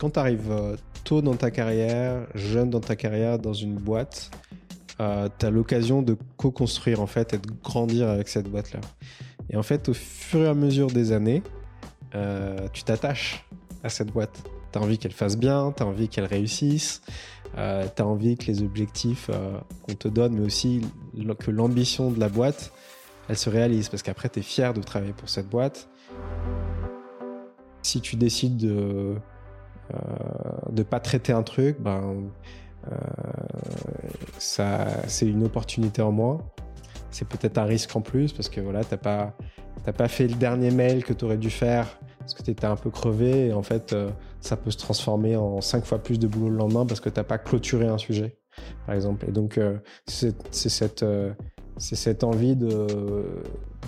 quand tu arrives tôt dans ta carrière, jeune dans ta carrière, dans une boîte, euh, tu as l'occasion de co-construire en fait et de grandir avec cette boîte-là. Et en fait, au fur et à mesure des années, euh, tu t'attaches à cette boîte. Tu as envie qu'elle fasse bien, tu as envie qu'elle réussisse, euh, tu as envie que les objectifs euh, qu'on te donne, mais aussi que l'ambition de la boîte, elle se réalise. Parce qu'après, tu es fier de travailler pour cette boîte. Si tu décides de ne pas traiter un truc, ben, ça, c'est une opportunité en moins. C'est peut-être un risque en plus parce que voilà, t'as pas, t'as pas fait le dernier mail que tu aurais dû faire parce que tu étais un peu crevé et en fait, euh, ça peut se transformer en cinq fois plus de boulot le lendemain parce que t'as pas clôturé un sujet, par exemple. Et donc, euh, c'est, cette, euh, c'est cette envie de,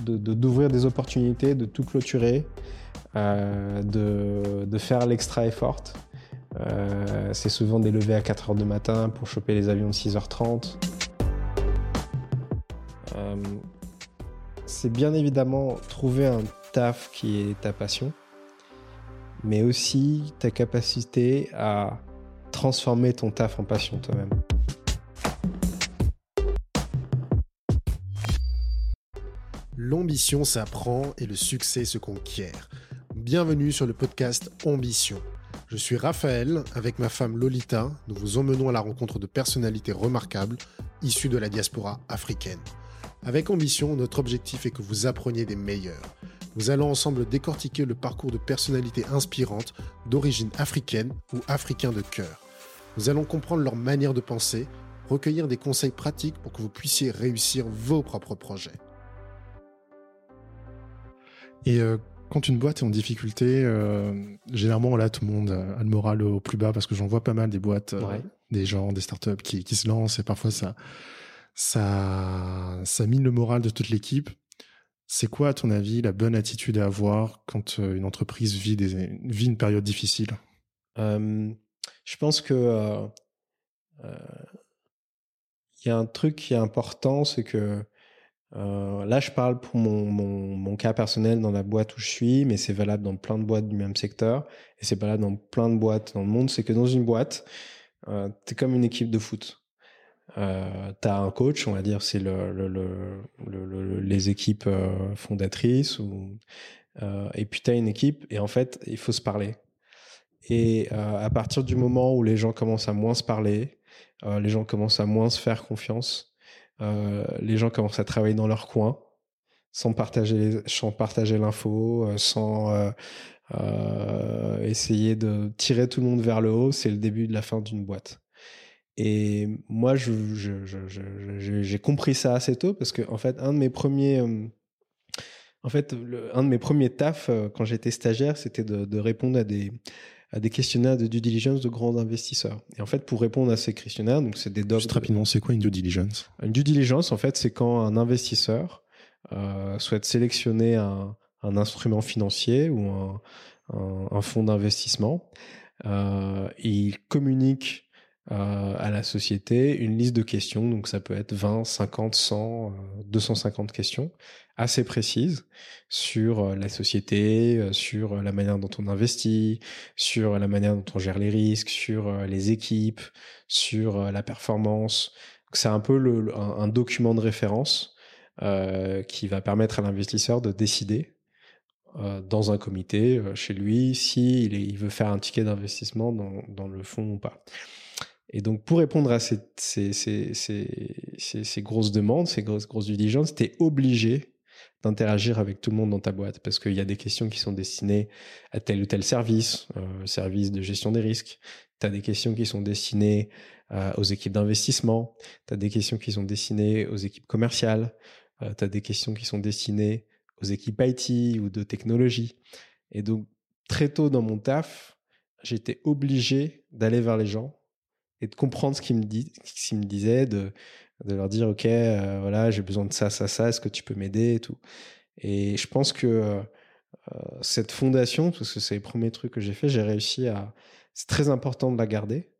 d'ouvrir des opportunités, de tout clôturer, de, de faire l'extra effort. c'est souvent des levées à 4 heures du matin pour choper les avions de 6h30. c'est bien évidemment trouver un taf qui est ta passion, mais aussi ta capacité à transformer ton taf en passion toi-même. L'ambition s'apprend et le succès se conquiert. Bienvenue sur le podcast Ambition. Je suis Raphaël, avec ma femme Lolita, nous vous emmenons à la rencontre de personnalités remarquables issues de la diaspora africaine. Avec ambition, notre objectif est que vous appreniez des meilleurs. Nous allons ensemble décortiquer le parcours de personnalités inspirantes d'origine africaine ou africain de cœur. Nous allons comprendre leur manière de penser, recueillir des conseils pratiques pour que vous puissiez réussir vos propres projets. Et euh, quand une boîte est en difficulté, euh, généralement là tout le monde a le moral au plus bas parce que j'en vois pas mal des boîtes, euh, des gens, des startups qui, qui se lancent et parfois ça ça, ça mine le moral de toute l'équipe. C'est quoi, à ton avis, la bonne attitude à avoir quand euh, une entreprise vit, des, vit une période difficile? Euh, Je pense que il y a un truc qui est important, c'est que euh, là, je parle pour mon, mon, cas personnel dans la boîte où je suis, mais c'est valable dans plein de boîtes du même secteur, et c'est valable dans plein de boîtes dans le monde. C'est que dans une boîte, euh, t'es comme une équipe de foot. Euh, tu as un coach, on va dire, c'est le, le, le, les équipes euh, fondatrices, ou, euh, et puis tu as une équipe, et en fait, il faut se parler. Et à partir du moment où les gens commencent à moins se parler, les gens commencent à moins se faire confiance, les gens commencent à travailler dans leur coin, sans partager, sans partager l'info, sans essayer de tirer tout le monde vers le haut, c'est le début de la fin d'une boîte. Et moi, j'ai compris ça assez tôt parce que en fait, un de mes premiers, euh, en fait, un de mes premiers tafs euh, quand j'étais stagiaire, c'était de, répondre à des à des questionnaires de due diligence de grands investisseurs. Et en fait, pour répondre à ces questionnaires, donc c'est des docs. Juste rapidement, c'est quoi une due diligence? Une due diligence, en fait, c'est quand un investisseur euh, souhaite sélectionner un, un instrument financier ou un, un, un fonds d'investissement. Euh, il communique euh, à la société une liste de questions, donc ça peut être 20, 50, 100, 250 questions assez précises sur euh, la société, euh, sur la manière dont on investit, sur la manière dont on gère les risques, sur les équipes, sur la performance. C'est un peu un, document de référence qui va permettre à l'investisseur de décider dans un comité chez lui s'il il veut faire un ticket d'investissement dans, dans le fonds ou pas. Et donc, pour répondre à ces, grosses demandes, ces grosses, grosses diligences, tu es obligé d'interagir avec tout le monde dans ta boîte parce qu'il y a des questions qui sont destinées à tel ou tel service, euh, service de gestion des risques. Tu as des questions qui sont destinées euh, aux équipes d'investissement. Tu as des questions qui sont destinées aux équipes commerciales. Euh, tu as des questions qui sont destinées aux équipes IT ou de technologie. Et donc, très tôt dans mon taf, j'étais obligé d'aller vers les gens et de comprendre ce qu'ils me, disaient, de, leur dire, OK, euh, voilà, j'ai besoin de ça, ça, ça, est-ce que tu peux m'aider et tout. Et je pense que euh, cette fondation, parce que c'est les premiers trucs que j'ai fait, j'ai réussi à... C'est très important de la garder.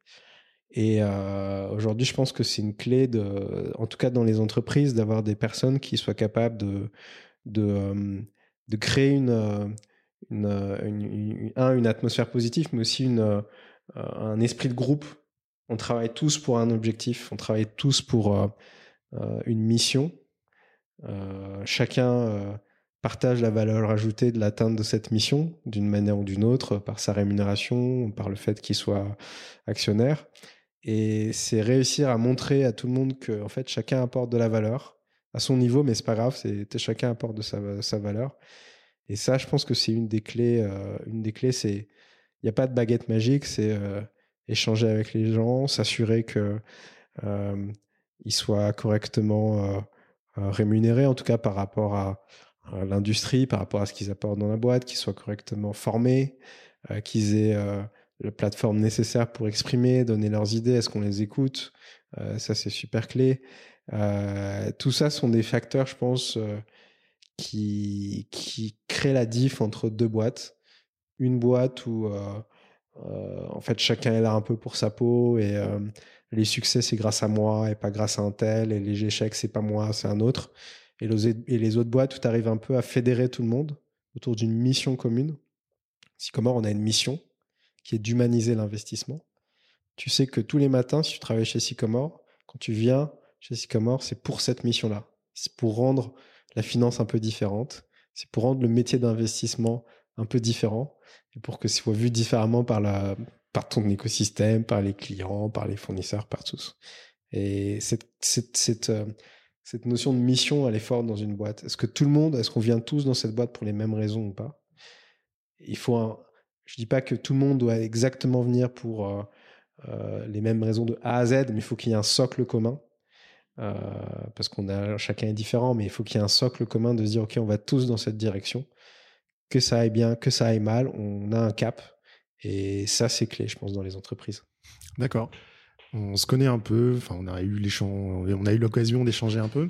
Et euh, aujourd'hui, je pense que c'est une clé de, en tout cas dans les entreprises, d'avoir des personnes qui soient capables de euh, créer une une, une, un, une atmosphère positive, mais aussi une, un esprit de groupe. On travaille tous pour un objectif, on travaille tous pour une mission. chacun partage la valeur ajoutée de l'atteinte de cette mission d'une manière ou d'une autre, par sa rémunération, par le fait qu'il soit actionnaire. Et c'est réussir à montrer à tout le monde que fait chacun apporte de la valeur à son niveau, mais c'est pas grave, c'est chacun apporte de sa, valeur. Et ça, je pense que c'est une des clés. Euh, il n'y a pas de baguette magique, c'est euh, échanger avec les gens, s'assurer que euh, ils soient correctement rémunérés, en tout cas par rapport à, l'industrie, par rapport à ce qu'ils apportent dans la boîte, qu'ils soient correctement formés, qu'ils aient la plateforme nécessaire pour exprimer, donner leurs idées, est-ce qu'on les écoute Ça, c'est super clé. tout ça sont des facteurs, je pense, qui, qui créent la diff entre deux boîtes. Une boîte où, en fait, chacun est là un peu pour sa peau et les succès, c'est grâce à moi et pas grâce à un tel, et les échecs, c'est pas moi, c'est un autre. Et les, autres boîtes où tu arrives un peu à fédérer tout le monde autour d'une mission commune. Si comment on a une mission, qui est d'humaniser l'investissement. Tu sais que tous les matins, si tu travailles chez Sycomore, quand tu viens chez Sycomore, c'est pour cette mission-là. C'est pour rendre la finance un peu différente. C'est pour rendre le métier d'investissement un peu différent et pour que ce soit vu différemment par, ton écosystème, par les clients, par les fournisseurs, par tous. Et euh, cette notion de mission, elle est forte dans une boîte. Est-ce que tout le monde, est-ce qu'on vient tous dans cette boîte pour les mêmes raisons ou pas? Il faut je dis pas que tout le monde doit exactement venir pour euh, euh, les mêmes raisons de A à Z, mais il faut qu'il y ait un socle commun. Parce qu'on a chacun est différent, mais il faut qu'il y ait un socle commun de se dire ok, on va tous dans cette direction. Que ça aille bien, que ça aille mal, on a un cap. Et ça, c'est clé, je pense, dans les entreprises. D'accord. On se connaît un peu. Enfin, on a eu on a eu l'occasion d'échanger un peu.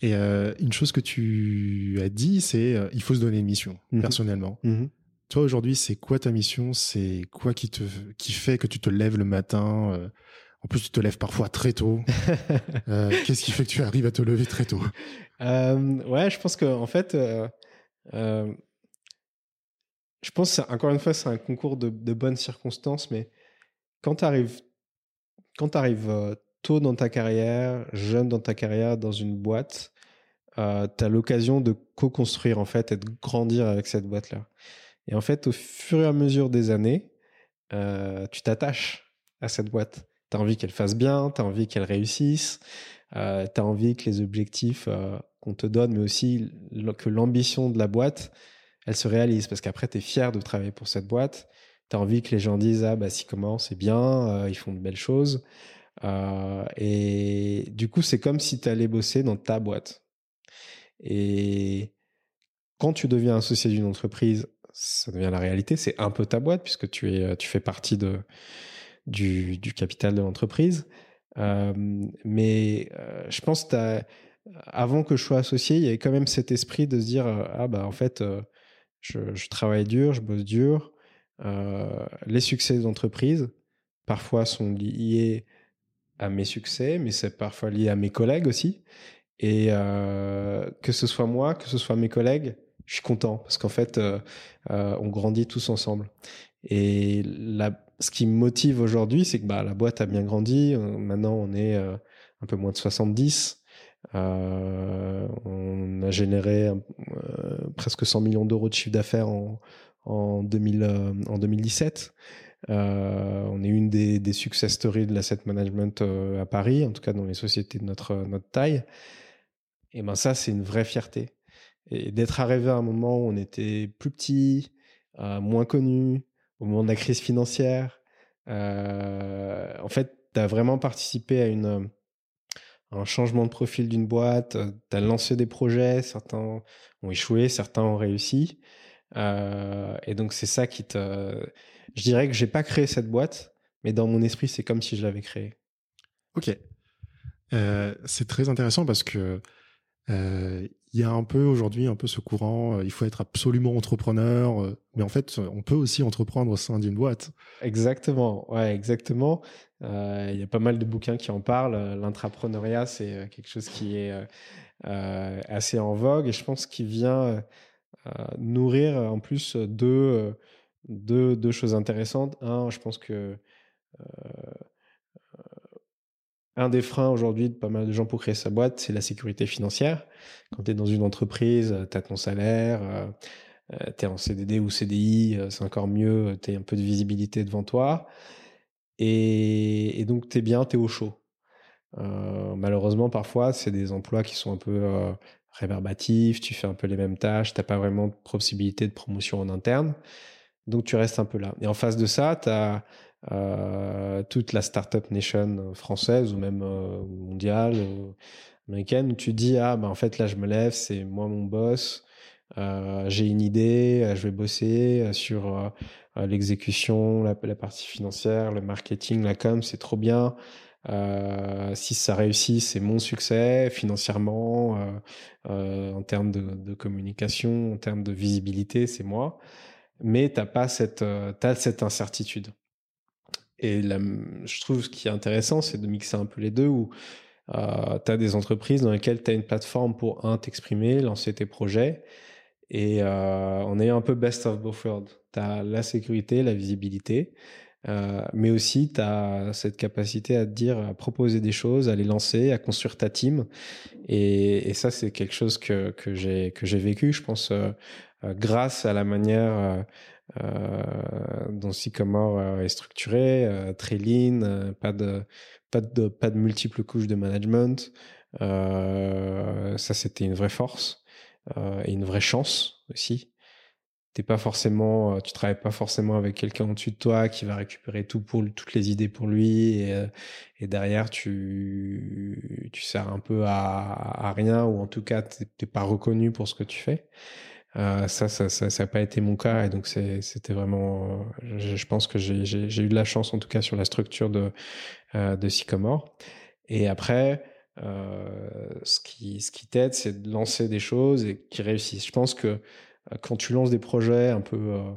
Et une chose que tu as dit, c'est il faut se donner une mission, mmh personnellement. Mmh toi, aujourd'hui, c'est quoi ta mission? C'est quoi qui, te, qui fait que tu te lèves le matin euh? En plus, tu te lèves parfois très tôt. Euh, qu'est-ce qui fait que tu arrives à te lever très tôt? Euh, Ouais, je pense que en fait, je pense encore une fois, c'est un concours de, bonnes circonstances, mais quand tu arrives, arrives tôt dans ta carrière, jeune dans ta carrière, dans une boîte, tu as l'occasion de co-construire en fait et de grandir avec cette boîte-là. Et en fait, au fur et à mesure des années, euh, tu t'attaches à cette boîte. Tu as envie qu'elle fasse bien, tu as envie qu'elle réussisse, euh, tu as envie que les objectifs euh, qu'on te donne, mais aussi que l'ambition de la boîte, elle se réalise. Parce qu'après, tu es fier de travailler pour cette boîte. Tu as envie que les gens disent Ah, bah, si comment, c'est bien, ils font de belles choses. et du coup, c'est comme si tu allais bosser dans ta boîte. Et quand tu deviens associé d'une entreprise, ça devient la réalité. C'est un peu ta boîte puisque tu, es, tu fais partie de, du, du capital de l'entreprise. Euh, mais euh, je pense que avant que je sois associé, il y avait quand même cet esprit de se dire euh, ah bah en fait je, travaille dur, je bosse dur. les succès des entreprises parfois sont liés à mes succès, mais c'est parfois lié à mes collègues aussi. Et que ce soit moi, que ce soit mes collègues, je suis content parce qu'en fait, euh, euh, on grandit tous ensemble. Et ce qui me motive aujourd'hui, c'est que bah, la boîte a bien grandi. Euh, maintenant, on est un peu moins de 70. On a généré presque 100 millions d'euros de chiffre d'affaires en, en, 2000, en 2017. on est une des, des success stories de l'asset management à Paris, en tout cas dans les sociétés de notre, notre taille. Et ben ça, c'est une vraie fierté. Et d'être arrivé à un moment où on était plus petit, euh, moins connu, au moment de la crise financière, euh, en fait, tu as vraiment participé à une, un changement de profil d'une boîte, tu as lancé des projets, certains ont échoué, certains ont réussi. Euh, et donc, c'est ça qui te. Je dirais que j'ai pas créé cette boîte, mais dans mon esprit, c'est comme si je l'avais créée. Ok. c'est très intéressant parce que il y a un peu aujourd'hui un peu ce courant, euh, il faut être absolument entrepreneur, euh, mais en fait, on peut aussi entreprendre au sein d'une boîte. Exactement, ouais, exactement. Euh, il y a pas mal de bouquins qui en parlent. L'intrapreneuriat, c'est quelque chose qui est assez en vogue et je pense qu'il vient nourrir en plus deux, deux, deux, choses intéressantes. Un, je pense que un des freins aujourd'hui de pas mal de gens pour créer sa boîte, c'est la sécurité financière. Quand tu es dans une entreprise, tu as ton salaire, tu es en CDD ou CDI, c'est encore mieux, tu as un peu de visibilité devant toi. Et, donc, tu es bien, tu es au chaud. malheureusement, parfois, c'est des emplois qui sont un peu réverbatifs, tu fais un peu les mêmes tâches, tu pas vraiment de possibilité de promotion en interne. Donc, tu restes un peu là. Et en face de ça, tu as euh, toute la startup nation française ou même euh, mondiale, euh, américaine, où tu dis ah ben en fait là je me lève, c'est moi mon boss, j'ai une idée, je vais bosser sur l'exécution, la, partie financière, le marketing, la com, c'est trop bien. si ça réussit, c'est mon succès financièrement, en termes de, communication, en termes de visibilité, c'est moi. Mais t'as pas cette, as cette incertitude. Et je trouve ce qui est intéressant, c'est de mixer un peu les deux où euh, tu as des entreprises dans lesquelles tu as une plateforme pour, un, t'exprimer, lancer tes projets. Et euh, on est un peu best of both worlds. Tu as la sécurité, la visibilité, euh, mais aussi tu as cette capacité à te dire, à proposer des choses, à les lancer, à construire ta team. Et, ça, c'est quelque chose que, que j'ai vécu, je pense, euh, euh, grâce à la manière dont Sycomore est structuré, très lean, pas de pas de pas de multiples couches de management. ça, c'était une vraie force et une vraie chance aussi t'es pas forcément, tu travailles pas forcément avec quelqu'un au-dessus de toi qui va récupérer tout pour toutes les idées pour lui et, et derrière tu tu sers un peu à, à rien ou en tout cas t'es pas reconnu pour ce que tu fais. Euh, ça, ça, ça, n'a pas été mon cas et donc c'était vraiment. Je, pense que j'ai eu de la chance en tout cas sur la structure de euh, de Sycomore. Et après, euh, ce qui ce qui t'aide, c'est de lancer des choses et qui réussissent. Je pense que euh, quand tu lances des projets un peu euh,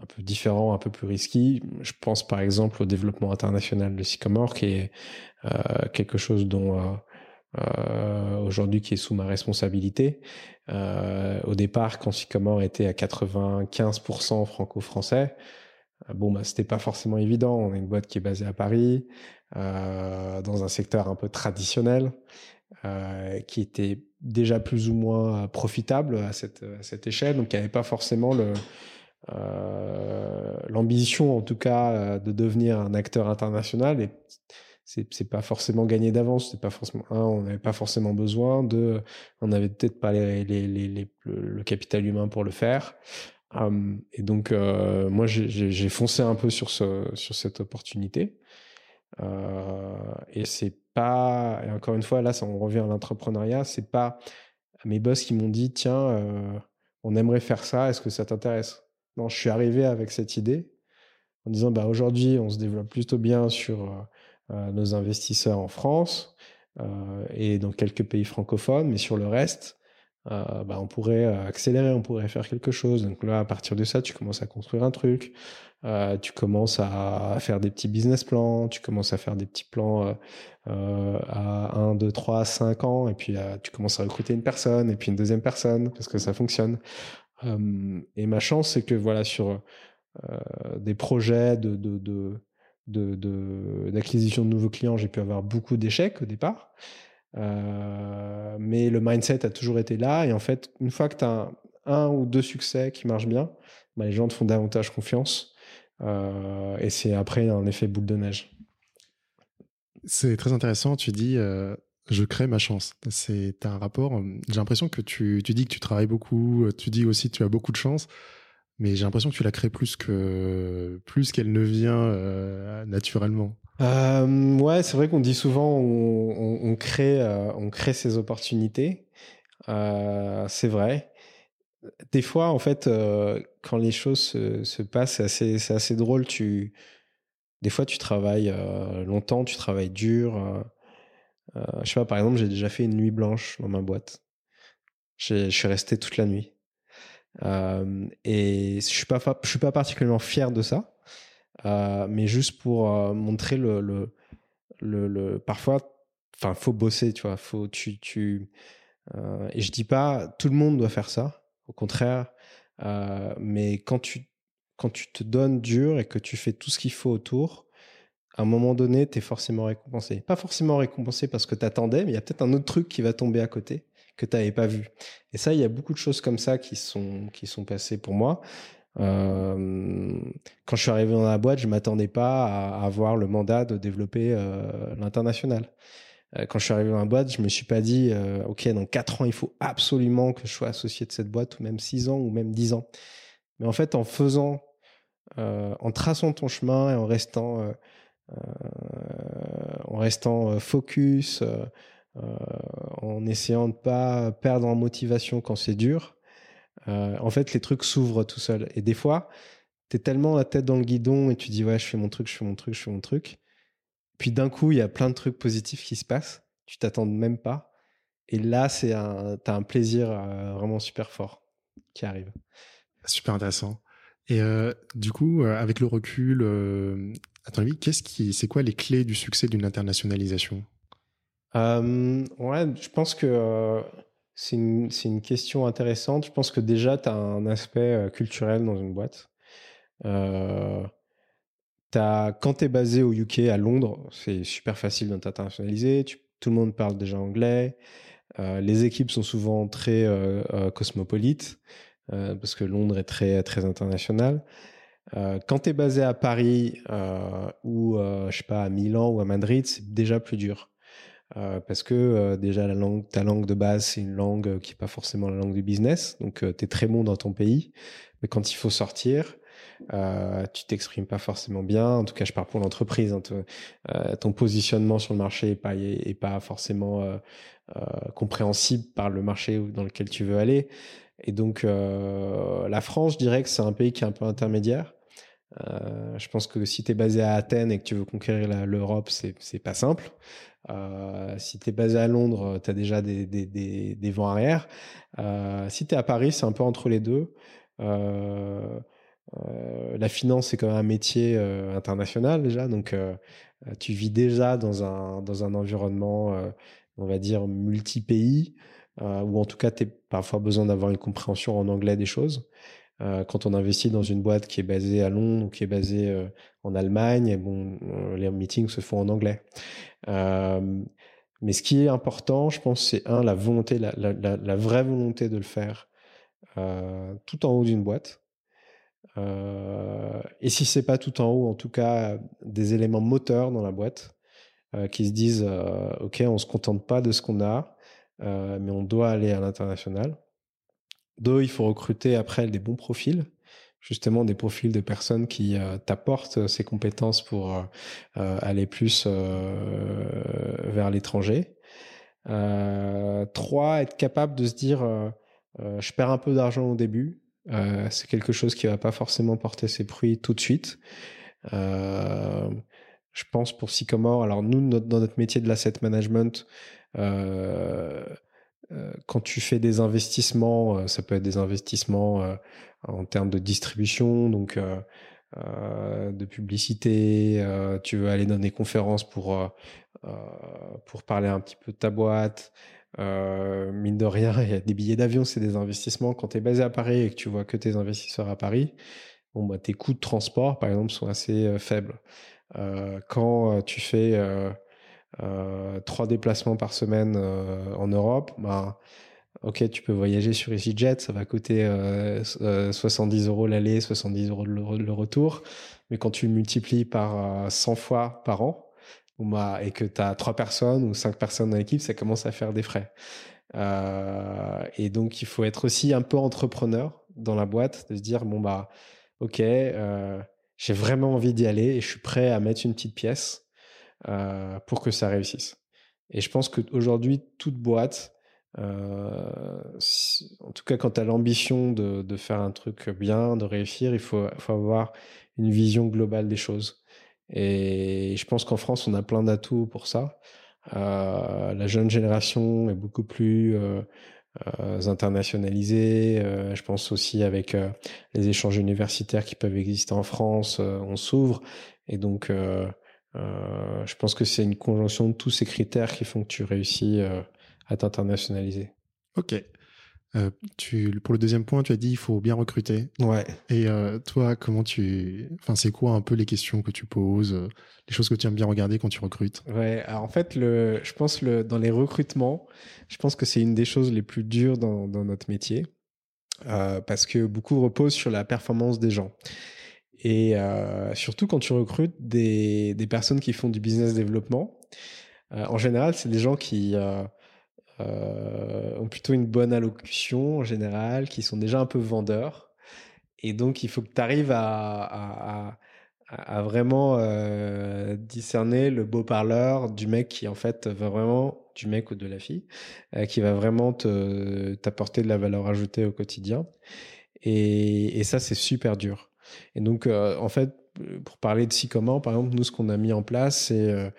un peu différents, un peu plus risqués, je pense par exemple au développement international de Sycomore, qui est quelque chose dont euh, aujourd'hui qui est sous ma responsabilité. Euh, au départ, quand Sycomore était à 95% franco-français, euh, bon, bah, c'était pas forcément évident. On est une boîte qui est basée à Paris, euh, dans un secteur un peu traditionnel, euh, qui était déjà plus ou moins profitable à cette, échelle, donc il n'y avait pas forcément euh, l'ambition, en tout cas, de devenir un acteur international. Et c'est pas forcément gagné d'avance c'est pas forcément un on n'avait pas forcément besoin de on avait peut-être pas le, capital humain pour le faire et donc euh, moi j'ai foncé un peu sur sur cette opportunité. Euh, et c'est pas et encore une fois là ça on revient à l'entrepreneuriat c'est pas mes boss qui m'ont dit tiens euh, on aimerait faire ça est-ce que ça t'intéresse? Non je suis arrivé avec cette idée en disant bah aujourd'hui on se développe plutôt bien sur nos investisseurs en France et dans quelques pays francophones, mais sur le reste, euh, bah, on pourrait accélérer, on pourrait faire quelque chose. Donc là, à partir de ça, tu commences à construire un truc, euh, tu commences à, faire des petits business plans, tu commences à faire des petits plans euh, à 1, 2, 3, 5 ans, et puis tu commences à recruter une personne, et puis une deuxième personne, parce que ça fonctionne. et ma chance, c'est que voilà, sur des projets de, d'acquisition de, nouveaux clients, j'ai pu avoir beaucoup d'échecs au départ. Euh, mais le mindset a toujours été là. Et en fait, une fois que tu as un, ou deux succès qui marchent bien, bah, les gens te font davantage confiance. Euh, et c'est après un effet boule de neige. C'est très intéressant. Tu dis, euh, je crée ma chance. C'est un rapport. J'ai l'impression que tu, tu dis que tu travailles beaucoup. Tu dis aussi que tu as beaucoup de chance mais j'ai l'impression que tu la crées plus que plus qu'elle ne vient naturellement. Euh, ouais, c'est vrai qu'on dit souvent on, crée euh, on crée ses opportunités. Euh, c'est vrai. Des fois, en fait, euh, quand les choses se, se passent, c'est assez, assez drôle. Tu, des fois, tu travailles longtemps, tu travailles dur. je sais pas, par exemple, j'ai déjà fait une nuit blanche dans ma boîte. Je suis resté toute la nuit. Et je suis je suis pas particulièrement fier de ça, euh, mais juste pour euh, montrer le, le, le, parfois, enfin, faut bosser, tu vois, faut, tu, tu, et je dis pas, tout le monde doit faire ça. au contraire. mais quand tu, quand tu te donnes dur et que tu fais tout ce qu'il faut autour, à un moment donné, tu es forcément récompensé. Pas forcément récompensé parce que tu attendais, mais il y a peut-être un autre truc qui va tomber à côté que tu n'avais pas vu. Et ça, il y a beaucoup de choses comme ça qui sont, qui sont passées pour moi. Euh, quand je suis arrivé dans la boîte, je m'attendais pas à avoir le mandat de développer euh, l'international. Euh, quand je suis arrivé dans la boîte, je me suis pas dit, ok, dans quatre ans, il faut absolument que je sois associé de cette boîte, ou même six ans, ou même dix ans. Mais en fait, en faisant, en traçant ton chemin et en restant, en restant focus, en essayant de pas perdre en motivation quand c'est dur, euh, en fait, les trucs s'ouvrent tout seuls. Et des fois, tu es tellement la tête dans le guidon et tu dis, ouais, je fais mon truc, je fais mon truc, je fais mon truc. Puis d'un coup, il y a plein de trucs positifs qui se passent. Tu t'attends même pas. Et là, c'est un, as un plaisir euh, vraiment super fort qui arrive. Super intéressant. Et euh, du coup, avec le recul, à ton avis, qu'est-ce qui, c'est quoi les clés du succès d'une internationalisation? Ouais, je pense que c'est une, une, question intéressante. Je pense que déjà, tu as un aspect euh, culturel dans une boîte. Euh, quand tu es basé au UK, à Londres, c'est super facile d'internationaliser. Tout le monde parle déjà anglais. Euh, les équipes sont souvent très euh, cosmopolites parce que Londres est très, très international. quand tu es basé à Paris ou, je sais pas, à Milan ou à Madrid, c'est déjà plus dur. Euh, parce que euh, déjà ta langue de base, c'est une langue euh, qui n'est pas forcément la langue du business. Donc tu es très bon dans ton pays, mais quand il faut sortir, tu t'exprimes pas forcément bien. En tout cas, je parle pour l'entreprise. Hein, ton positionnement sur le marché est pas, est, pas forcément compréhensible par le marché dans lequel tu veux aller. Et donc la France, je dirais que c'est un pays qui est un peu intermédiaire. je pense que si tu es basé à Athènes et que tu veux conquérir l'Europe, c'est pas simple. Euh, si tu es basé à Londres, tu as déjà des, des, vents arrière. Euh, si tu es à Paris, c'est un peu entre les deux. Euh, euh la finance, c'est quand même un métier euh, international déjà. Donc, tu vis déjà dans un, dans un environnement, on va dire, multi-pays, ou en tout cas, tu as parfois besoin d'avoir une compréhension en anglais des choses. Euh, quand on investit dans une boîte qui est basée à Londres ou qui est basée euh, en Allemagne, bon, euh, les meetings se font en anglais. mais ce qui est important, je pense, c'est un, la volonté, la, vraie volonté de le faire tout en haut d'une boîte. et si c'est pas tout en haut, en tout cas, des éléments moteurs dans la boîte qui se disent, OK, on se contente pas de ce qu'on a, mais on doit aller à l'international. Deux, il faut recruter après des bons profils, justement des profils de personnes qui euh, t'apportent euh, ces compétences pour euh, aller plus vers l'étranger. trois, être capable de se dire, je perds un peu d'argent au début. c'est quelque chose qui va pas forcément porter ses fruits tout de suite. je pense pour Sycomore, alors nous, dans notre métier de l'asset management, quand tu fais des investissements, euh, ça peut être des investissements euh, en termes de distribution, donc de publicité, tu veux aller dans des conférences pour, pour parler un petit peu de ta boîte. mine de rien, il y a des billets d'avion, c'est des investissements. Quand tu es basé à Paris et que tu vois que tes investisseurs à Paris, bon, bah, tes coûts de transport, par exemple, sont assez faibles. quand tu fais euh, trois déplacements par semaine euh, en Europe, bah, ok, tu peux voyager sur EasyJet, ça va coûter 70 euh, euros l'aller, 70 euros le, retour. Mais quand tu multiplies par 100 fois par an, bah, et que tu as trois personnes ou cinq personnes dans l'équipe, ça commence à faire des frais. Euh, et donc, il faut être aussi un peu entrepreneur dans la boîte, de se dire, bon, bah, ok, euh, j'ai vraiment envie d'y aller et je suis prêt à mettre une petite pièce. Euh, pour que ça réussisse. Et je pense qu'aujourd'hui, toute boîte, euh, en tout cas quand tu as l'ambition de, faire un truc bien, de réussir, il faut, avoir une vision globale des choses. Et je pense qu'en France, on a plein d'atouts pour ça. Euh, la jeune génération est beaucoup plus internationalisée. Je pense aussi avec les échanges universitaires qui peuvent exister en France, on s'ouvre. Et donc, euh, je pense que c'est une conjonction de tous ces critères qui font que tu réussis euh, à t'internationaliser. Ok. Euh, tu, pour le deuxième point, tu as dit il faut bien recruter. Ouais. Et toi, comment tu, enfin, c'est quoi un peu les questions que tu poses, les choses que tu aimes bien regarder quand tu recrutes? Ouais. Alors en fait, le, je pense le, dans les recrutements, je pense que c'est une des choses les plus dures dans, dans notre métier parce que beaucoup reposent sur la performance des gens. Et surtout quand tu recrutes des, des, personnes qui font du business développement, en général, c'est des gens qui euh, ont plutôt une bonne allocution en général, qui sont déjà un peu vendeurs. Et donc, il faut que tu arrives à, à, vraiment euh, discerner le beau parleur du mec qui, en fait, va vraiment, du mec ou de la fille, euh, qui va vraiment t'apporter de la valeur ajoutée au quotidien. Et ça, c'est super dur. Et donc, en fait, pour parler de si comment, par exemple, nous, ce qu'on a mis en place, c'est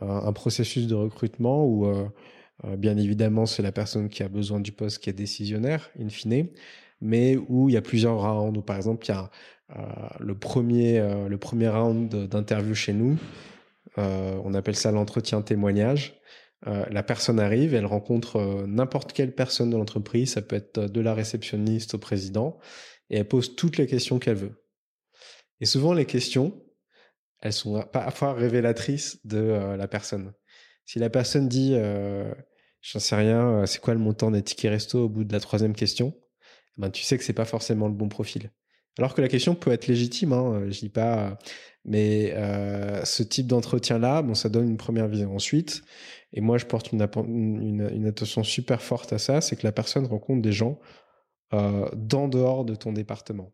un processus de recrutement où euh, bien évidemment, c'est la personne qui a besoin du poste qui est décisionnaire, in fine, mais où il y a plusieurs rounds. Où, par exemple, il y a euh, le, premier, euh, le premier round d'interview chez nous. on appelle ça l'entretien témoignage. la personne arrive, elle rencontre n'importe quelle personne de l'entreprise, ça peut être de la réceptionniste au président, et elle pose toutes les questions qu'elle veut. Et souvent, les questions, elles sont parfois révélatrices de la personne. Si la personne dit j'en sais rien, euh, c'est quoi le montant des tickets resto au bout de la troisième question, eh ben, tu sais que c'est pas forcément le bon profil. Alors que la question peut être légitime, hein, euh, je dis pas, mais euh, ce type d'entretien-là, bon, ça donne une première vision. Ensuite, et moi je porte une, attention super forte à ça, c'est que la personne rencontre des gens euh, d'en dehors de ton département.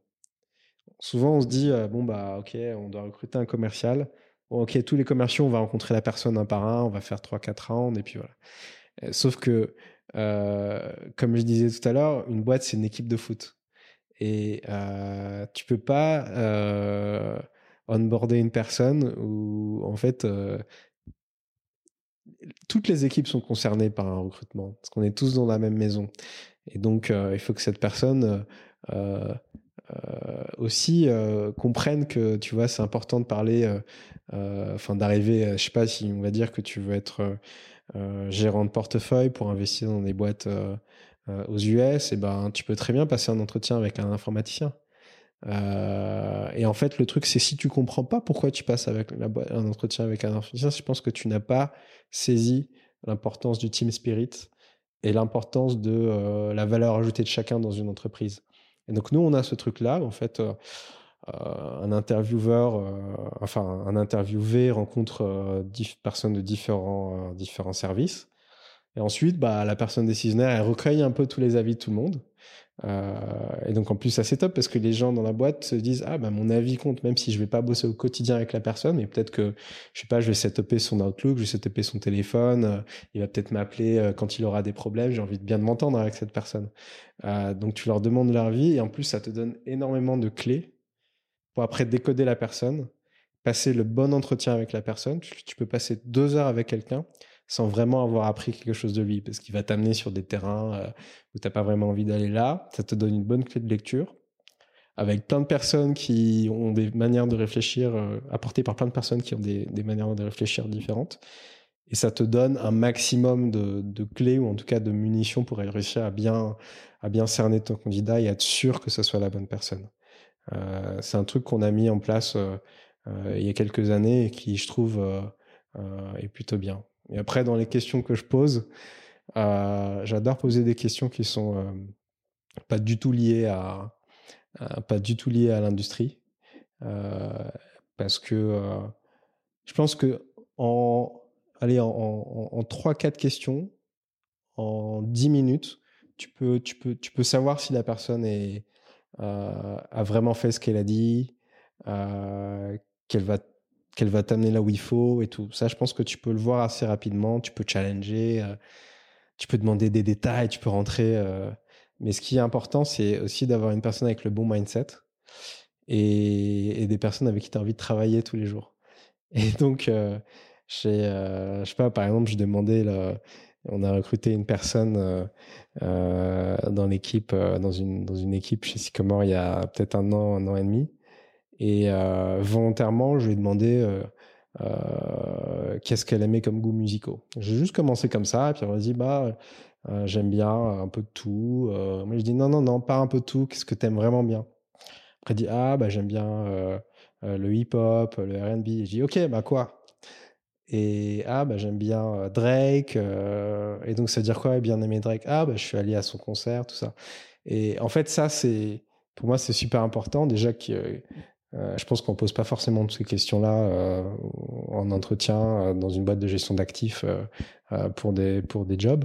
Souvent on se dit, bon bah ok, on doit recruter un commercial. Bon, ok, tous les commerciaux, on va rencontrer la personne un par un, on va faire 3-4 rounds, et puis voilà. Euh, sauf que, euh, comme je disais tout à l'heure, une boîte, c'est une équipe de foot. Et euh, tu peux pas euh, onboarder une personne où, en fait, euh, toutes les équipes sont concernées par un recrutement, parce qu'on est tous dans la même maison. Et donc, il faut que cette personne aussi comprenne que, tu vois, c'est important de parler, enfin, d'arriver, je sais pas si on va dire que tu veux être euh, gérant de portefeuille pour investir dans des boîtes euh, euh, aux US, et eh ben, tu peux très bien passer un entretien avec un informaticien. et en fait, le truc, c'est si tu comprends pas pourquoi tu passes avec un entretien avec un informaticien, je pense que tu n'as pas saisi l'importance du team spirit et l'importance de la valeur ajoutée de chacun dans une entreprise. Et donc nous, on a ce truc-là. En fait, euh, un intervieweur, euh, enfin un interviewé rencontre euh, personnes de différents, différents services. Et ensuite, bah, la personne décisionnaire, elle recueille un peu tous les avis de tout le monde. Et donc en plus, ça c'est top parce que les gens dans la boîte se disent ah bah mon avis compte même si je vais pas bosser au quotidien avec la personne, mais peut-être que je sais pas, je vais setuper son Outlook, je vais setuper son téléphone, il va peut-être m'appeler quand il aura des problèmes. J'ai envie de bien m'entendre avec cette personne. donc tu leur demandes leur vie et en plus ça te donne énormément de clés pour après décoder la personne, passer le bon entretien avec la personne. Tu, peux passer deux heures avec quelqu'un sans vraiment avoir appris quelque chose de lui, parce qu'il va t'amener sur des terrains euh, où tu n'as pas vraiment envie d'aller là. Ça te donne une bonne clé de lecture, avec plein de personnes qui ont des manières de réfléchir, euh, apportées par plein de personnes qui ont des, manières de réfléchir différentes. Et ça te donne un maximum de, clés, ou en tout cas de munitions pour réussir à bien, à bien cerner ton candidat et être sûr que ce soit la bonne personne. Euh, c'est un truc qu'on a mis en place il y a quelques années et qui, je trouve, est plutôt bien. Et après, dans les questions que je pose, j'adore poser des questions qui sont pas du tout liées à, pas du tout liées à l'industrie, parce que je pense que en allez en, en, en 3-4 questions, en 10 minutes, tu peux, tu peux, tu peux savoir si la personne est, euh, a vraiment fait ce qu'elle a dit, euh, qu'elle va qu'elle va t'amener là où il faut et tout. Ça, je pense que tu peux le voir assez rapidement. Tu peux challenger, euh, tu peux demander des détails, tu peux rentrer. mais ce qui est important, c'est aussi d'avoir une personne avec le bon mindset et, des personnes avec qui tu as envie de travailler tous les jours. Et donc, euh, je sais pas, par exemple, je demandais on a recruté une personne euh, euh, dans l'équipe, euh, dans une dans une équipe chez Sycomore il y a peut-être un an, un an et demi. Et volontairement, je lui ai demandé qu'est-ce qu'elle aimait comme goûts musicaux. J'ai juste commencé comme ça, et puis on m'a dit bah j'aime bien un peu de tout. moi, je dis non, non, non, pas un peu de tout. Qu'est-ce que tu aimes vraiment bien? Après, il dit ah, bah, j'aime bien le hip-hop, le RB. Je dis ok, bah quoi? Et ah, bah, j'aime bien Drake. et donc, ça veut dire quoi Bien aimer Drake? Ah, bah, je suis allé à son concert, tout ça. Et en fait, ça, c'est pour moi, c'est super important. Déjà, que, je pense qu'on pose pas forcément toutes ces questions-là en entretien dans une boîte de gestion d'actifs pour, des, pour des jobs.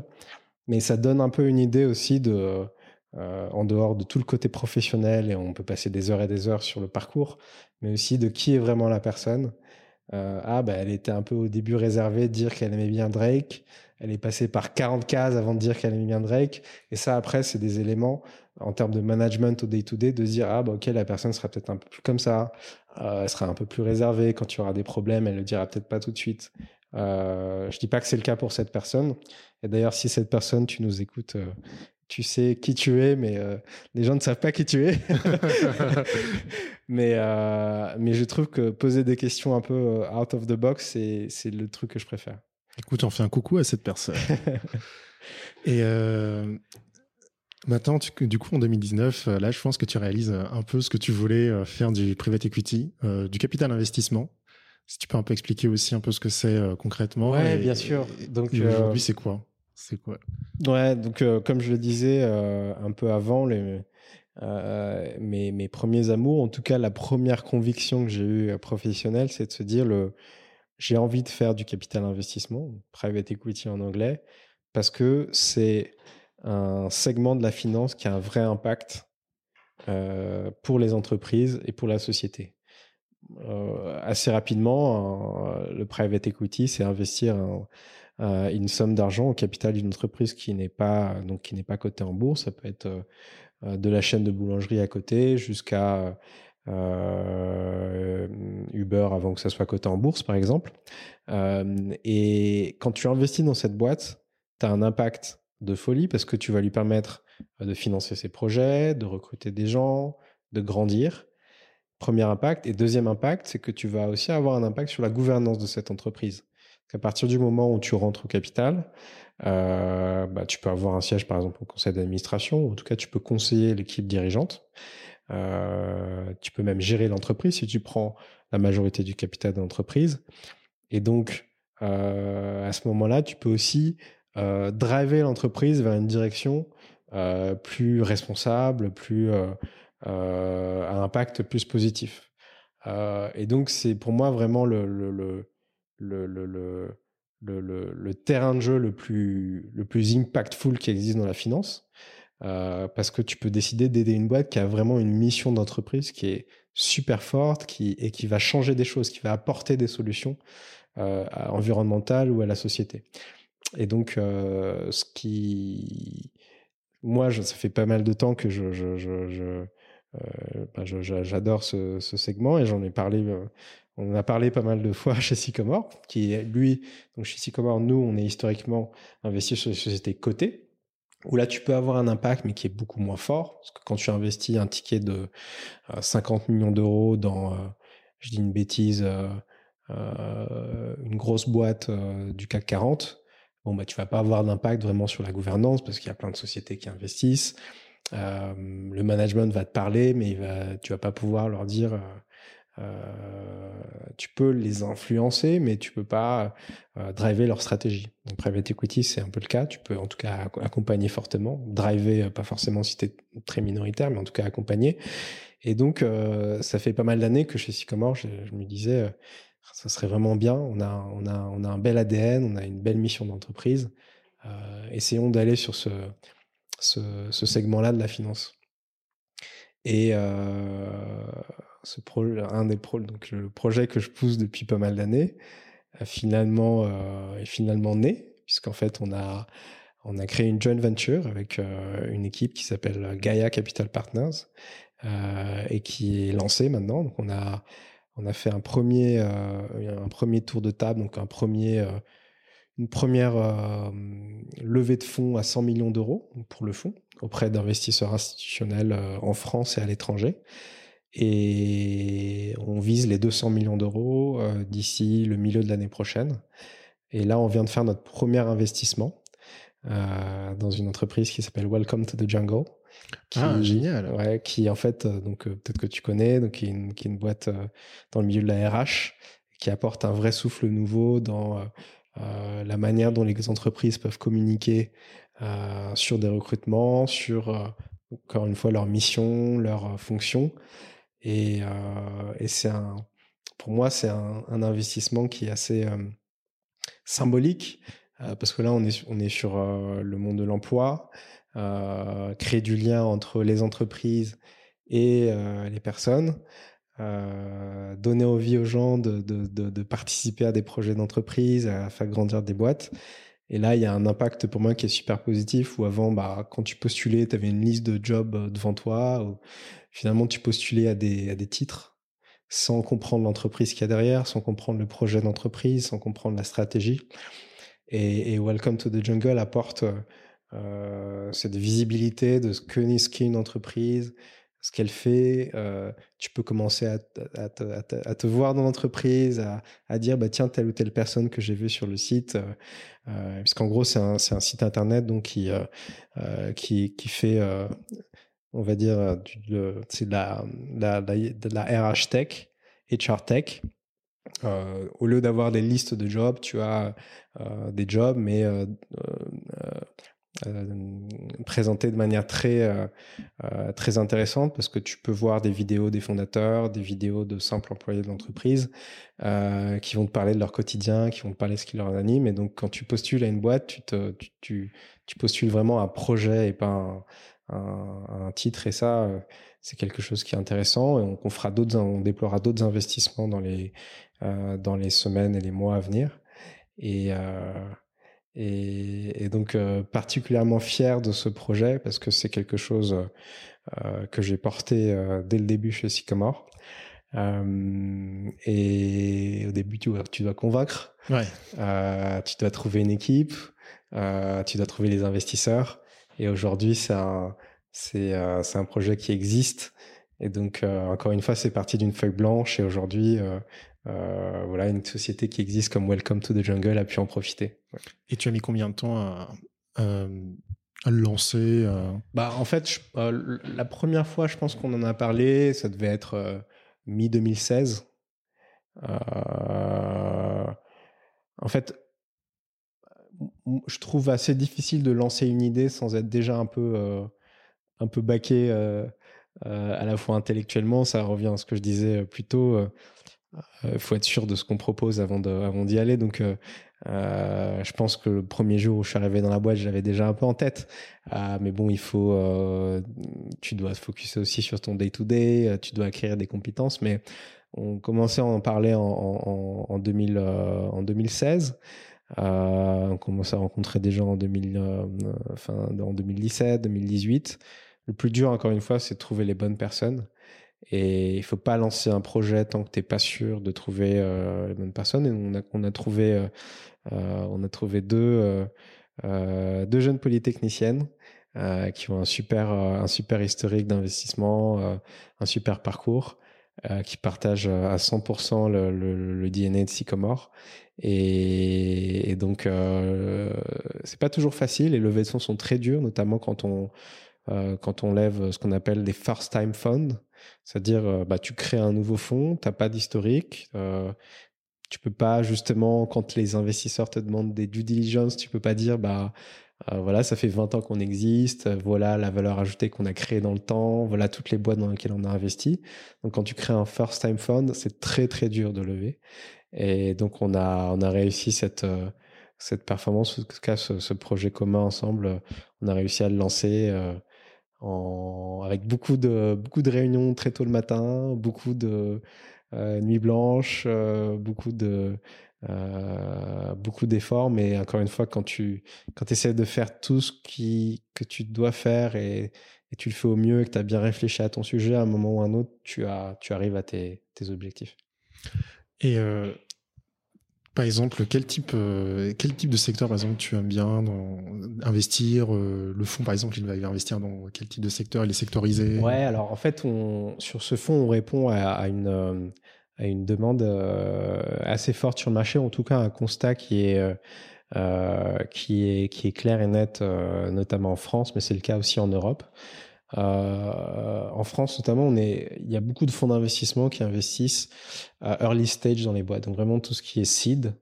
Mais ça donne un peu une idée aussi de, en dehors de tout le côté professionnel, et on peut passer des heures et des heures sur le parcours, mais aussi de qui est vraiment la personne. Euh, ah, bah, elle était un peu au début réservée de dire qu'elle aimait bien Drake. Elle est passée par 40 cases avant de dire qu'elle aimait bien Drake. Et ça, après, c'est des éléments en termes de management au day-to-day de dire, ah, bah, ok, la personne sera peut-être un peu plus comme ça. Euh, elle sera un peu plus réservée. Quand tu auras des problèmes, elle le dira peut-être pas tout de suite. Euh, je dis pas que c'est le cas pour cette personne. Et d'ailleurs, si cette personne, tu nous écoutes, euh, tu sais qui tu es, mais euh, les gens ne savent pas qui tu es. mais, euh, mais je trouve que poser des questions un peu euh, out of the box, c'est le truc que je préfère. Écoute, on fait un coucou à cette personne. Et maintenant, du coup, en 2019, là, je pense que tu réalises un peu ce que tu voulais faire du private equity, du capital investissement. Si tu peux un peu expliquer aussi un peu ce que c'est concrètement. Oui, bien sûr. Donc aujourd'hui, c'est quoi? C'est quoi? Ouais, donc euh, comme je le disais euh, un peu avant, euh, mes, premiers amours, en tout cas la première conviction que j'ai eue professionnelle, c'est de se dire le j'ai envie de faire du capital investissement, private equity en anglais, parce que c'est un segment de la finance qui a un vrai impact pour les entreprises et pour la société. assez rapidement, le private equity, c'est investir un euh, une somme d'argent au capital d'une entreprise qui n'est pas donc qui n'est pas cotée en bourse. Ça peut être euh, de la chaîne de boulangerie à côté jusqu'à euh, Uber avant que ça soit coté en bourse, par exemple. et quand tu investis dans cette boîte, tu as un impact de folie parce que tu vas lui permettre de financer ses projets, de recruter des gens, de grandir. Premier impact. Et deuxième impact, c'est que tu vas aussi avoir un impact sur la gouvernance de cette entreprise. À partir du moment où tu rentres au capital, euh, bah, tu peux avoir un siège par exemple au conseil d'administration, ou en tout cas tu peux conseiller l'équipe dirigeante. Euh, tu peux même gérer l'entreprise si tu prends la majorité du capital de l'entreprise. Et donc, euh, à ce moment-là, tu peux aussi driver l'entreprise vers une direction plus responsable, plus à impact plus positif. et donc, c'est pour moi vraiment le, le, terrain de jeu le plus, impactful qui existe dans la finance. Euh, parce que tu peux décider d'aider une boîte qui a vraiment une mission d'entreprise qui est super forte qui, et qui va changer des choses, qui va apporter des solutions euh, environnementales ou à la société. Et donc, euh, ce qui. Moi, ça fait pas mal de temps que je, ben, j'adore ce, segment et j'en ai parlé on a parlé pas mal de fois chez Sycomore, qui est lui, donc chez Sycomore, nous, on est historiquement investi sur les sociétés cotées, où là, tu peux avoir un impact, mais qui est beaucoup moins fort. Parce que quand tu investis un ticket de 50 euh, millions d'euros dans, euh, je dis une bêtise, euh, une grosse boîte du CAC 40, bon, bah, tu vas pas avoir d'impact vraiment sur la gouvernance parce qu'il y a plein de sociétés qui investissent. le management va te parler, mais il va, tu vas pas pouvoir leur dire tu peux les influencer, mais tu peux pas euh, driver leur stratégie. Donc, private equity, c'est un peu le cas. Tu peux en tout cas accompagner fortement, driver, euh, pas forcément si tu es très minoritaire, mais en tout cas accompagner. Et donc, ça fait pas mal d'années que chez Sycomore, je, me disais, ça serait vraiment bien. On a, on, a, on a un bel ADN, on a une belle mission d'entreprise. essayons d'aller sur ce segment-là de la finance. Et un des pro le projet que je pousse depuis pas mal d'années, finalement euh, est finalement né, puisqu'en fait on a on a créé une joint venture avec euh, une équipe qui s'appelle Gaia Capital Partners euh, et qui est lancée maintenant. Donc on a on a fait un premier un premier tour de table, donc un premier une première levée de fonds à 100 millions d'euros pour le fonds auprès d'investisseurs institutionnels en France et à l'étranger. Et on vise les 200 millions d'euros euh, d'ici le milieu de l'année prochaine. Et là, on vient de faire notre premier investissement. dans une entreprise qui s'appelle Welcome to the Jungle. Qui, ah, génial. Ouais, qui en fait, donc peut-être que tu connais, donc qui est une, qui est une boîte dans le milieu de la RH, qui apporte un vrai souffle nouveau dans la manière dont les entreprises peuvent communiquer sur des recrutements, sur encore une fois leur mission, leur fonction. Et, et c'est un, pour moi, c'est un, investissement qui est assez euh, symbolique euh, parce que là, on est, sur euh, le monde de l'emploi, créer du lien entre les entreprises et les personnes. donner envie aux gens de, participer à des projets d'entreprise, à faire grandir des boîtes. Et là, il y a un impact pour moi qui est super positif, où avant, bah, quand tu postulais, tu avais une liste de jobs devant toi, finalement tu postulais à des, à des titres sans comprendre l'entreprise qu'il y a derrière, sans comprendre le projet d'entreprise, sans comprendre la stratégie. Et, Welcome to the Jungle apporte euh, cette visibilité de ce qu'est une entreprise, ce qu'elle fait. Euh, tu peux commencer à, te, voir dans l'entreprise, à, dire bah tiens telle ou telle personne que j'ai vue sur le site, euh, puisqu'en gros c'est un, site internet donc qui qui, qui fait on va dire, euh, c'est de la, de la RH tech, HR tech. Euh, au lieu d'avoir des listes de jobs, tu as euh, des jobs, mais présentés de manière très, très intéressante parce que tu peux voir des vidéos des fondateurs, des vidéos de simples employés de l'entreprise qui vont te parler de leur quotidien, qui vont te parler de ce qui leur anime. Et donc, quand tu postules à une boîte, tu, te, tu, tu, postules vraiment un projet et pas un, un, titre et ça, euh, c'est quelque chose qui est intéressant et on, fera d'autres, on déploiera d'autres investissements dans les euh, dans les semaines et les mois à venir et euh, et, donc particulièrement fier de ce projet parce que c'est quelque chose que j'ai porté dès le début chez Sycomore. et au début, tu dois, tu dois convaincre, ouais. tu dois trouver une équipe, tu dois trouver les investisseurs. Et aujourd'hui, c'est un, c'est, euh, c'est un projet qui existe. Et donc, euh, encore une fois, c'est parti d'une feuille blanche. Et aujourd'hui, euh, voilà, une société qui existe comme Welcome to the Jungle a pu en profiter. Et tu as mis combien de temps à, à le lancer Bah, en fait, la première fois, je pense qu'on en a parlé, ça devait être mi 2016. en fait, je trouve assez difficile de lancer une idée sans être déjà un peu, euh, un peu baqué euh, euh, à la fois intellectuellement. Ça revient à ce que je disais plus tôt. Il faut être sûr de ce qu'on propose avant d'y aller. Donc, je pense que le premier jour où je suis arrivé dans la boîte, j'avais déjà un peu en tête. mais bon, il faut, tu dois se focuser aussi sur ton day-to-day, tu dois acquérir des compétences. Mais on commençait à en parler en, en, en, 2000, en 2016. Euh, on commence à rencontrer des gens en, 2000, euh, enfin, en 2017, 2018. Le plus dur, encore une fois, c'est de trouver les bonnes personnes. Et il faut pas lancer un projet tant que tu n'es pas sûr de trouver euh, les bonnes personnes. Et on a, trouvé, on a trouvé deux, jeunes polytechniciennes qui ont un super historique d'investissement, un super parcours. Qui partagent à 100% le, DNA de Sycomore et, donc, euh, c'est pas toujours facile. Les levées de fonds sont très dures, notamment quand on, euh, quand on lève ce qu'on appelle des first time funds. C'est-à-dire, euh, bah, tu crées un nouveau fonds, t'as pas d'historique. Euh, tu peux pas, justement, quand les investisseurs te demandent des due diligence, tu peux pas dire, bah, euh, voilà, ça fait 20 ans qu'on existe, voilà la valeur ajoutée qu'on a créée dans le temps, voilà toutes les boîtes dans lesquelles on a investi. Donc quand tu crées un first time fund, c'est très très dur de lever. Et donc, on a, on a réussi cette, euh, cette performance, en tout cas, ce, projet commun ensemble. On a réussi à le lancer euh, en, avec beaucoup de, beaucoup de réunions très tôt le matin, beaucoup de nuits blanches, beaucoup de, beaucoup d'efforts. Mais encore une fois, quand tu quand essaies de faire tout ce qui, que tu dois faire et, et tu le fais au mieux et que tu as bien réfléchi à ton sujet, à un moment ou à un autre, tu, as, tu arrives à tes, tes objectifs. Et euh, par exemple, quel type, euh, quel type de secteur, par exemple, tu aimes bien investir euh, Le fonds, par exemple, il va investir dans quel type de secteur? Il est sectorisé? Ouais, alors en fait, on, sur ce fonds, on répond à, une, à une demande assez forte sur le marché, en tout cas un constat qui est, qui, est, qui est claire et nette, notamment en France, mais c'est le cas aussi en Europe. en France, notamment, on est, il y a beaucoup de fonds d'investissement qui investissent à early stage dans les boîtes. Donc vraiment tout ce qui est seed.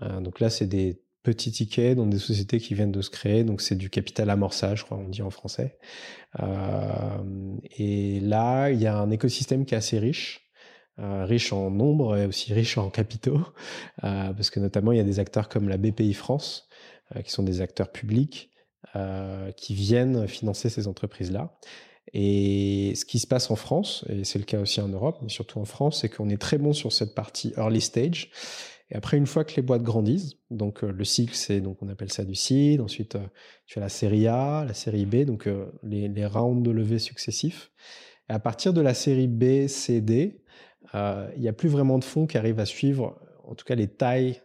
donc là, c'est des petits tickets dans des sociétés qui viennent de se créer. Donc c'est du capital amorçage, je crois on dit en français. Euh, et là, il y a un écosystème qui est assez riche. Euh, riche en nombre et aussi riche en capitaux, euh, parce que notamment il y a des acteurs comme la BPI France, qui sont des acteurs publics, qui viennent financer ces entreprises-là. Et ce qui se passe en France, et c'est le cas aussi en Europe, mais surtout en France, c'est qu'on est très bon sur cette partie early stage. Et après, une fois que les boîtes grandissent, donc euh, le cycle, c'est donc on appelle ça du seed. Ensuite, euh, tu as la série A, la série B, donc euh, les, les, rounds de levée successifs. Et à partir de la série B, C, D, il n'y a plus vraiment de fonds qui arrivent à suivre, en tout cas, les tailles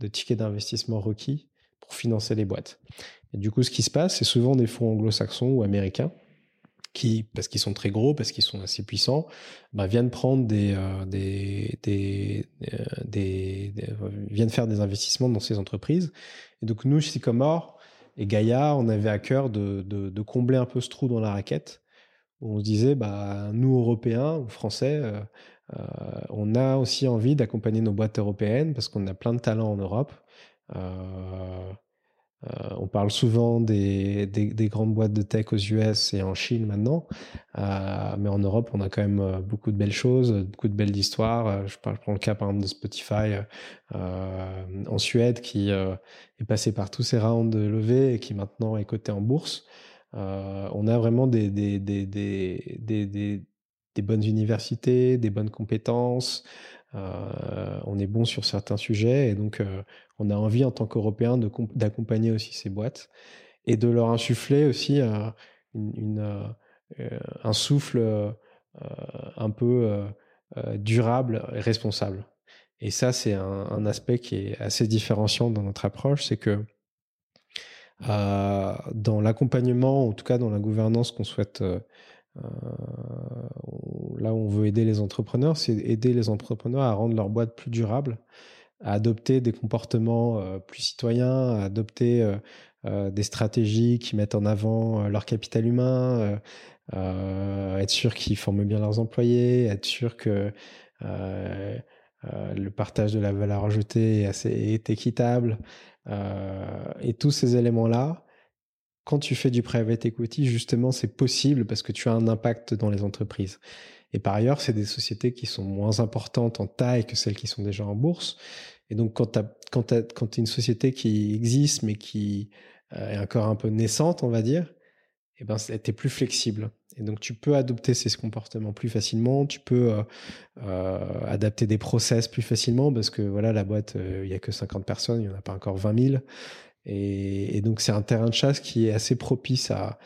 de tickets d'investissement requis pour financer les boîtes. Et du coup, ce qui se passe, c'est souvent des fonds anglo-saxons ou américains qui, parce qu'ils sont très gros, parce qu'ils sont assez puissants, bah, viennent prendre des, euh, des, euh, viennent faire des investissements dans ces entreprises. Et donc nous, Sycomore et Gaïa, on avait à cœur de, combler un peu ce trou dans la raquette. On se disait, bah, nous Européens ou Français, euh, on a aussi envie d'accompagner nos boîtes européennes parce qu'on a plein de talents en Europe. Euh, euh, on parle souvent des, des, grandes boîtes de tech aux US et en Chine maintenant, mais en Europe, on a quand même beaucoup de belles choses, beaucoup de belles histoires. Je, prends le cas par exemple de Spotify en Suède qui est passé par tous ces rounds de levée et qui maintenant est coté en bourse. on a vraiment des, des, bonnes universités, des bonnes compétences. on est bon sur certains sujets et donc on a envie en tant qu'Européens d'accompagner aussi ces boîtes et de leur insuffler aussi euh, euh, un souffle euh, un peu durable et responsable. Et ça, c'est un, aspect qui est assez différenciant dans notre approche, c'est que dans l'accompagnement, en tout cas dans la gouvernance qu'on souhaite, là où on veut aider les entrepreneurs, c'est aider les entrepreneurs à rendre leur boîte plus durable à adopter des comportements euh, plus citoyens, à adopter euh, euh, des stratégies qui mettent en avant leur capital humain, être sûr qu'ils forment bien leurs employés, être sûr que le partage de la valeur ajoutée est, assez, est équitable. et tous ces éléments-là, quand tu fais du private equity, justement, c'est possible parce que tu as un impact dans les entreprises. Et par ailleurs, c'est des sociétés qui sont moins importantes en taille que celles qui sont déjà en bourse. Et donc, quand tu quand quand une société qui existe, mais qui euh, est encore un peu naissante, on va dire, eh ben, es plus flexible. Et donc, tu peux adopter ces comportements plus facilement. Tu peux euh, euh, adapter des process plus facilement parce que voilà, la boîte, il y a que 50 personnes, il n'y en a pas encore 20 000. Et, donc, c'est un terrain de chasse qui est assez propice à,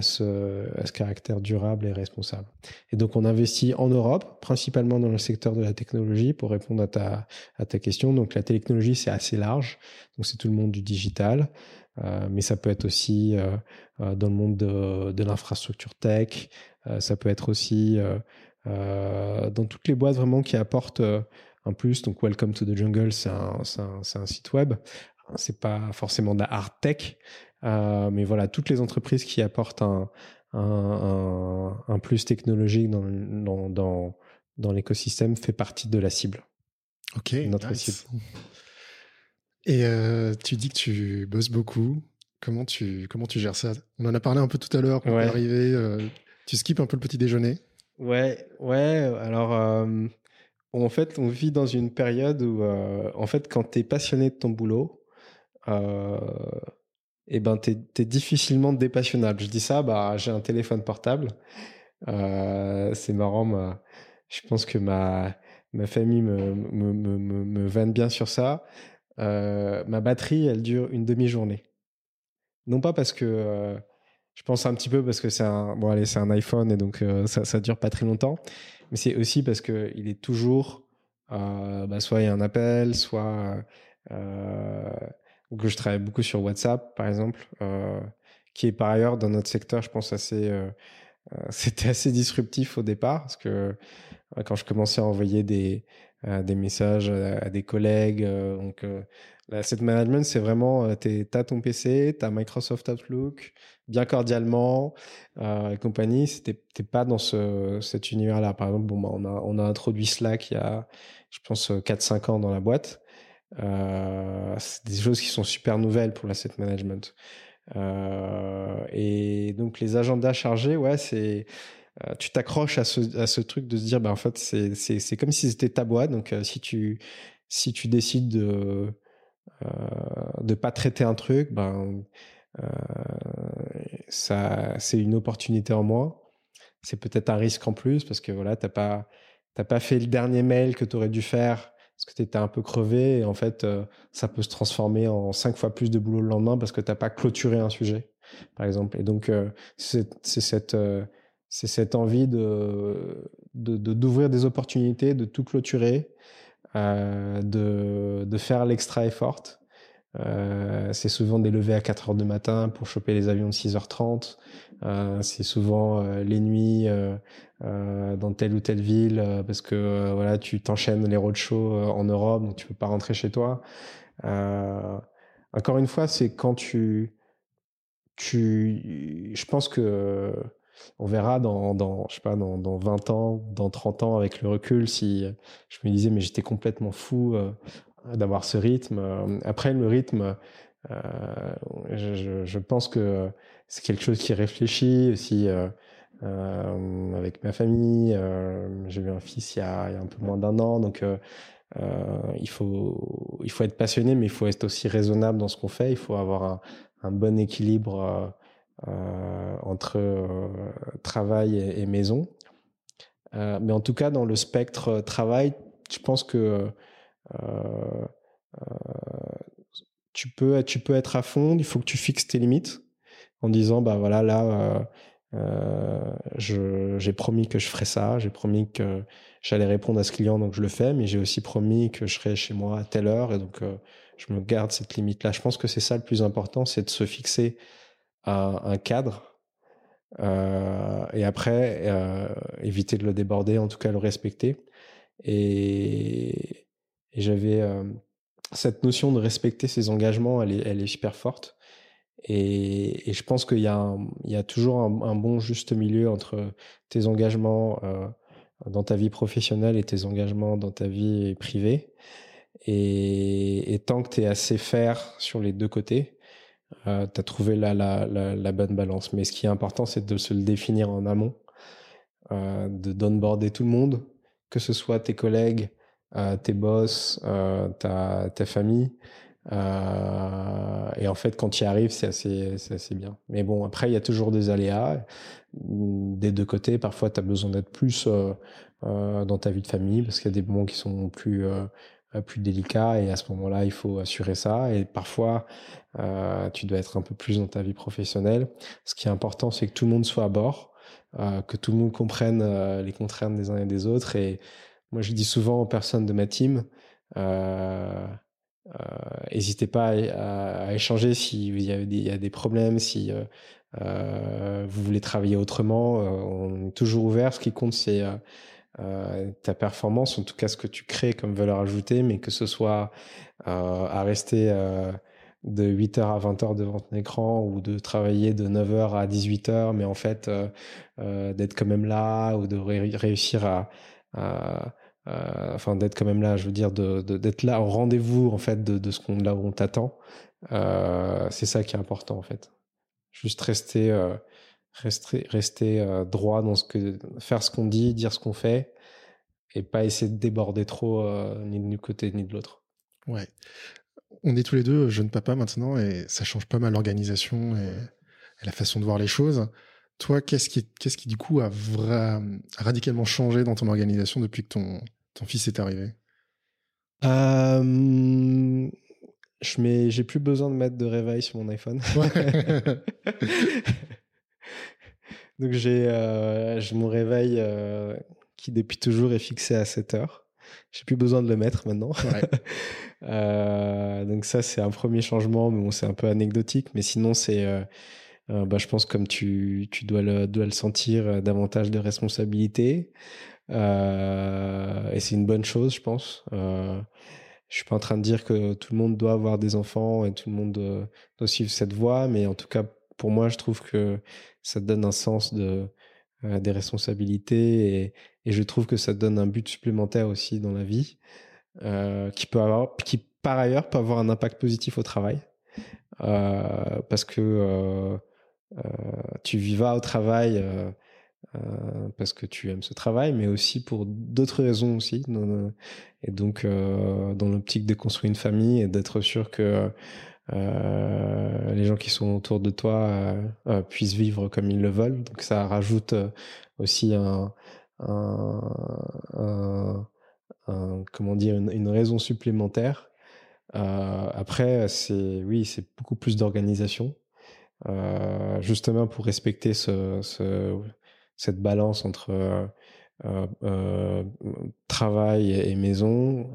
ce, caractère durable et responsable. Et donc, on investit en Europe, principalement dans le secteur de la technologie, pour répondre à ta, question. Donc, la technologie, c'est assez large. Donc, c'est tout le monde du digital. Euh, mais ça peut être aussi euh, euh dans le monde de, l'infrastructure tech. Ça peut être aussi dans toutes les boîtes vraiment qui apportent un plus. Donc, Welcome to the Jungle, c'est un, site web. C'est pas forcément de la hard tech, euh, mais voilà, toutes les entreprises qui apportent un, un, un, plus technologique dans, dans, dans, dans l'écosystème fait partie de la cible. Ok, notre cible. Et euh, tu dis que tu bosses beaucoup. Comment tu, comment tu gères ça? On en a parlé un peu tout à l'heure quand ouais. arrivé. Euh, tu skips un peu le petit déjeuner? Ouais, ouais. Alors, en fait, on vit dans une période où, en fait, quand tu es passionné de ton boulot, eh ben, t'es es difficilement dépassionnable. Je dis ça, bah, j'ai un téléphone portable. Euh, c'est marrant, je pense que ma, ma famille me, me, me, me, bien sur ça. Euh, ma batterie, elle dure une demi-journée. Non pas parce que euh, je pense un petit peu parce que c'est un bon allez c'est un iPhone et donc euh, ça ça dure pas très longtemps, mais c'est aussi parce que il est toujours euh, bah, soit il y a un appel, soit euh, que je travaille beaucoup sur WhatsApp, par exemple, euh, qui est par ailleurs dans notre secteur, je pense, assez. Euh, euh c'était assez disruptif au départ, parce que quand je commençais à envoyer des, messages à, des collègues, donc L'asset management, c'est vraiment, tu as ton PC, tu as Microsoft Outlook, bien cordialement, et compagnie. T'es pas dans ce, cet univers-là. Par exemple, bon, bah, on, a, on a introduit Slack il y a, je pense, 4-5 ans dans la boîte. Euh, c'est des choses qui sont super nouvelles pour l'asset management. Euh, et donc les agendas chargés, ouais, c'est euh, tu t'accroches à ce, à ce truc de se dire, bah, en fait, c'est comme si c'était ta boîte. Donc, si, tu, si tu décides de ne pas traiter un truc, ben, ça, c'est une opportunité en moins. C'est peut-être un risque en plus parce que voilà, tu n'as pas, pas fait le dernier mail que tu aurais dû faire parce que tu étais un peu crevé et en fait, ça peut se transformer en cinq fois plus de boulot le lendemain parce que tu n'as pas clôturé un sujet, par exemple. Et donc, c'est cette c'est cette envie de d'ouvrir de, des opportunités, de tout clôturer, euh, de, faire l'extra effort. Euh, c'est souvent des levées à 4 heures du matin pour choper les avions de 6h30. Euh, c'est souvent euh, les nuits euh, euh, dans telle ou telle ville parce que voilà tu t'enchaînes les roadshows en Europe donc tu peux pas rentrer chez toi. encore une fois, c'est quand tu tu je pense que on verra dans, je sais pas, dans, dans 20 ans, dans 30 ans avec le recul si je me disais mais j'étais complètement fou euh, d'avoir ce rythme. Après le rythme, euh, je, pense que c'est quelque chose qui réfléchit aussi euh, euh avec ma famille. Euh, j'ai eu un fils il y a, un peu moins d'un an, donc il faut il faut être passionné, mais il faut être aussi raisonnable dans ce qu'on fait. Il faut avoir un, bon équilibre euh, entre euh, travail et, maison. Euh, mais en tout cas, dans le spectre travail, je pense que tu peux, tu peux être à fond, il faut que tu fixes tes limites en disant, bah voilà, là, euh, j'ai promis que je ferais ça, j'ai promis que j'allais répondre à ce client, donc je le fais, mais j'ai aussi promis que je serais chez moi à telle heure, et donc je me garde cette limite-là. Je pense que c'est ça le plus important, c'est de se fixer un, cadre euh, et après euh, éviter de le déborder, en tout cas le respecter. Et, j'avais euh, cette notion de respecter ses engagements, elle est, elle est super forte. Et, je pense qu'il y, a toujours un, bon juste milieu entre tes engagements dans ta vie professionnelle et tes engagements dans ta vie privée. Et, tant que tu es assez faire sur les deux côtés, euh, tu as trouvé la, la, bonne balance. Mais ce qui est important, c'est de se le définir en amont, euh, de d'onboarder tout le monde, que ce soit tes collègues, euh, tes boss, euh, ta famille. Euh, et en fait, quand tu y arrives, c'est assez, assez bien. Mais bon, après, il y a toujours des aléas des deux côtés. Parfois, tu as besoin d'être plus euh, dans ta vie de famille parce qu'il y a des moments qui sont plus euh, plus délicat et à ce moment-là il faut assurer ça et parfois euh, tu dois être un peu plus dans ta vie professionnelle ce qui est important c'est que tout le monde soit à bord euh, que tout le monde comprenne euh, les contraintes des uns et des autres et moi je dis souvent aux personnes de ma team n'hésitez pas à, à, échanger s'il y, a des, y a des problèmes si vous voulez travailler autrement. On est toujours ouvert. Ce qui compte c'est euh, ta performance, en tout cas ce que tu crées comme valeur ajoutée, mais que ce soit euh, à rester euh, de 8h à 20h devant ton écran ou de travailler de 9h à 18h, mais en fait d'être quand même là ou de réussir à, enfin d'être quand même là, je veux dire d'être là au rendez-vous en fait de, ce qu'on là où on t'attend. c'est ça qui est important en fait. Juste rester rester, rester euh, droit dans ce que faire ce qu'on dit, dire ce qu'on fait et pas essayer de déborder trop euh, ni du côté ni de l'autre. Ouais. On est tous les deux jeunes papas maintenant et ça change pas mal l'organisation et, la façon de voir les choses. Toi, qu'est-ce qui, qu'est-ce qui du coup a radicalement changé dans ton organisation depuis que ton, ton fils est arrivé euh, je mets, j'ai plus besoin de mettre de réveil sur mon iPhone. Ouais. Donc j'ai euh, mon réveil euh, qui depuis toujours est fixé à 7 heures. J'ai plus besoin de le mettre maintenant. Ouais. donc ça c'est un premier changement, mais bon c'est un peu anecdotique. Mais sinon c'est, bah, je pense comme tu, tu dois le, dois le sentir, davantage de responsabilité. Et c'est une bonne chose, je pense. je suis pas en train de dire que tout le monde doit avoir des enfants et tout le monde doit, suivre cette voie, mais en tout cas, pour moi, je trouve que ça donne un sens de, euh, des responsabilités et, je trouve que ça donne un but supplémentaire aussi dans la vie euh, qui peut avoir, qui par ailleurs peut avoir un impact positif au travail euh, parce que euh, euh, tu vivas au travail euh, parce que tu aimes ce travail, mais aussi pour d'autres raisons aussi. et donc, euh, dans l'optique de construire une famille et d'être sûr que euh, les gens qui sont autour de toi puissent vivre comme ils le veulent. Donc, ça rajoute aussi une, raison supplémentaire. après, c'est oui, c'est beaucoup plus d'organisation. Justement pour respecter ce, cette balance entre euh, euh, euh, travail et, maison.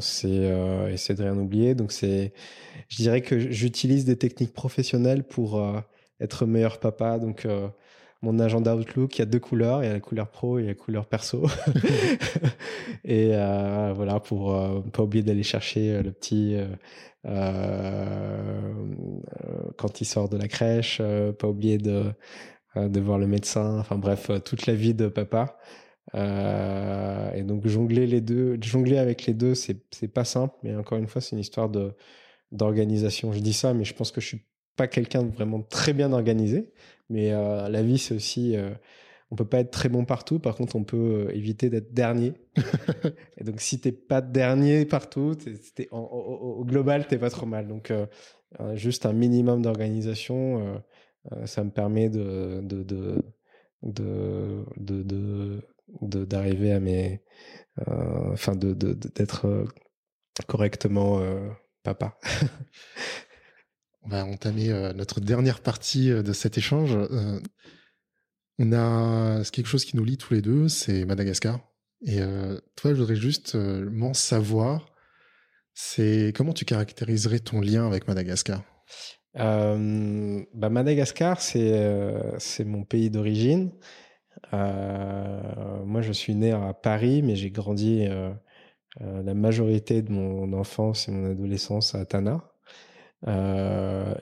c'est essayer de rien oublier. Donc c'est, je dirais que j'utilise des techniques professionnelles pour être meilleur papa. Donc mon agenda Outlook, il y a deux couleurs, il y a la couleur pro et la couleur perso. et euh, voilà, pour euh, pas oublier d'aller chercher le petit euh, quand il sort de la crèche, pas oublier de euh, de voir le médecin, enfin bref, euh, toute la vie de papa. Euh, et donc jongler les deux, jongler avec les deux, c'est c'est pas simple, mais encore une fois, c'est une histoire de d'organisation. Je dis ça, mais je pense que je suis pas quelqu'un de vraiment très bien organisé. Mais euh, la vie, c'est aussi, euh, on peut pas être très bon partout. Par contre, on peut éviter d'être dernier. et donc, si t'es pas dernier partout, au, au, global, t'es pas trop mal. Donc, juste un minimum d'organisation euh, ça me permet de, d'arriver à mes euh, enfin d'être euh, correctement papa. On va entamer notre dernière partie de cet échange. On a quelque chose qui nous lie tous les deux c'est Madagascar. Et toi je voudrais juste m'en savoir c'est comment tu caractériserais ton lien avec Madagascar? Euh, bah Madagascar, c'est euh, mon pays d'origine. Euh, moi, je suis né à Paris, mais j'ai grandi euh, la majorité de mon enfance et mon adolescence à Tana.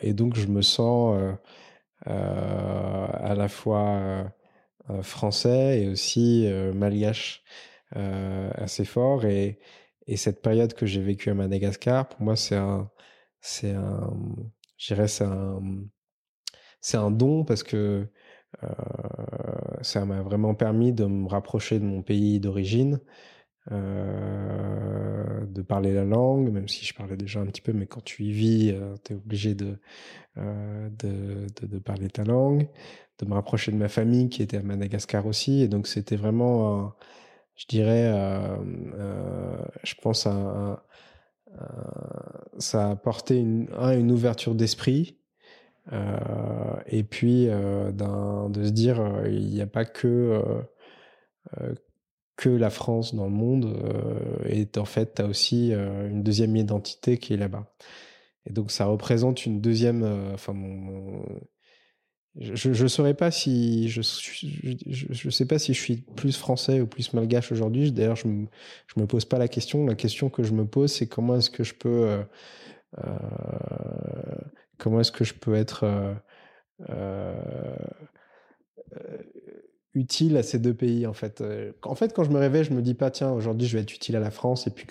et donc, je me sens à la fois français et aussi malgache assez fort. Et, et cette période que j'ai vécue à Madagascar, pour moi, c'est un c'est un je dirais c'est un c'est un don parce que euh, ça m'a vraiment permis de me rapprocher de mon pays d'origine, euh, de parler la langue, même si je parlais déjà un petit peu, mais quand tu y vis, euh, tu es obligé de, euh, de, de, de, parler ta langue, de me rapprocher de ma famille qui était à Madagascar aussi, et donc c'était vraiment, je dirais, je pense, un, un ça a apporté une, une ouverture d'esprit. Euh, et puis euh, de se dire il n'y a pas que que la France dans le monde et en fait tu as aussi une deuxième identité qui est là-bas et donc ça représente une deuxième enfin je ne saurais pas si je, je, je, sais pas si je suis plus français ou plus malgache aujourd'hui. D'ailleurs, je me je me pose pas la question. La question que je me pose, c'est comment est-ce que je peux euh, euh, comment est-ce que je peux être euh, utile à ces deux pays en fait? En fait, quand je me réveille, je me dis pas tiens aujourd'hui je vais être utile à la France et puis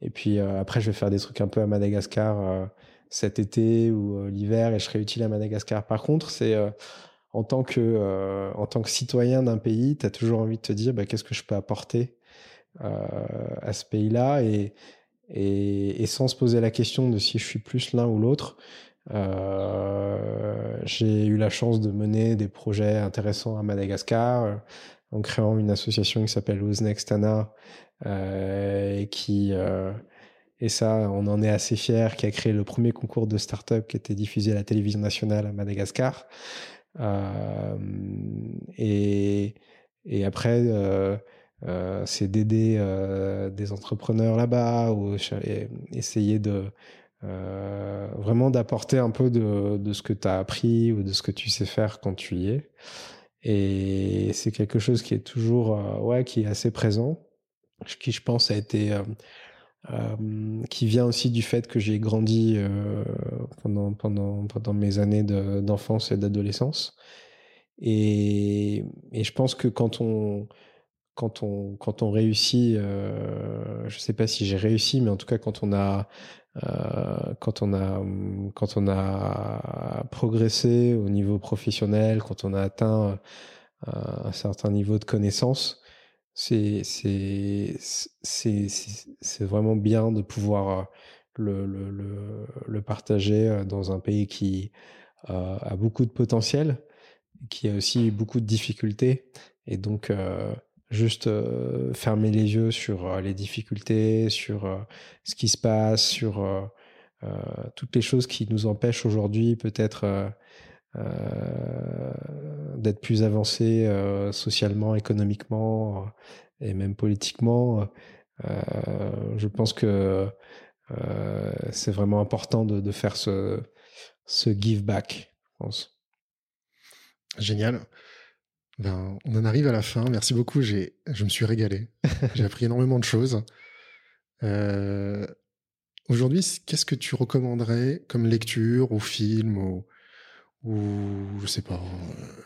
et puis après je vais faire des trucs un peu à Madagascar cet été ou euh, l'hiver et je serai utile à Madagascar. Par contre, c'est euh, en tant que euh, en tant que citoyen d'un pays, tu as toujours envie de te dire bah, qu'est-ce que je peux apporter à ce pays-là et, et, sans se poser la question de si je suis plus l'un ou l'autre. J'ai eu la chance de mener des projets intéressants à Madagascar en créant une association qui s'appelle Uznextana euh, et qui et ça, on en est assez fier, qui a créé le premier concours de start-up qui était diffusé à la télévision nationale à Madagascar. Euh, et, après, euh, euh, c'est d'aider des entrepreneurs là-bas ou essayer de vraiment d'apporter un peu de, de ce que tu as appris ou de ce que tu sais faire quand tu y es. Et c'est quelque chose qui est toujours, ouais, qui est assez présent. qui, je pense, a été qui vient aussi du fait que j'ai grandi pendant pendant mes années d'enfance et d'adolescence. Et, je pense que quand on réussit, je sais pas si j'ai réussi, mais en tout cas quand on a euh, quand on a progressé au niveau professionnel, quand on a atteint euh, un certain niveau de connaissance, c'est vraiment bien de pouvoir le, partager dans un pays qui a beaucoup de potentiel, qui a aussi beaucoup de difficultés. Et donc, juste fermer les yeux sur les difficultés, sur ce qui se passe, sur toutes les choses qui nous empêchent aujourd'hui peut-être d'être plus avancés socialement, économiquement et même politiquement. je pense que c'est vraiment important de, de faire ce, ce give back, je pense. Génial. Ben, on en arrive à la fin. Merci beaucoup. J'ai, je me suis régalé. J'ai appris énormément de choses. Euh, aujourd'hui, qu'est-ce que tu recommanderais comme lecture ou film ou, ou je sais pas,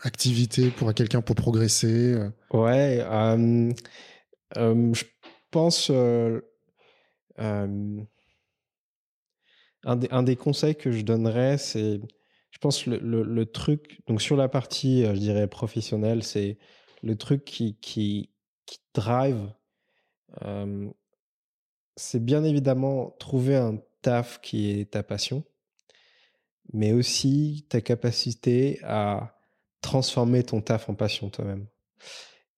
activité pour quelqu'un pour progresser euh? Ouais, euh, je pense. Un des, un, des, conseils que je donnerais, c'est je pense le, le, truc, donc sur la partie, euh, je dirais, professionnelle, c'est le truc qui, qui, drive, euh, c'est bien évidemment trouver un taf qui est ta passion, mais aussi ta capacité à transformer ton taf en passion toi-même.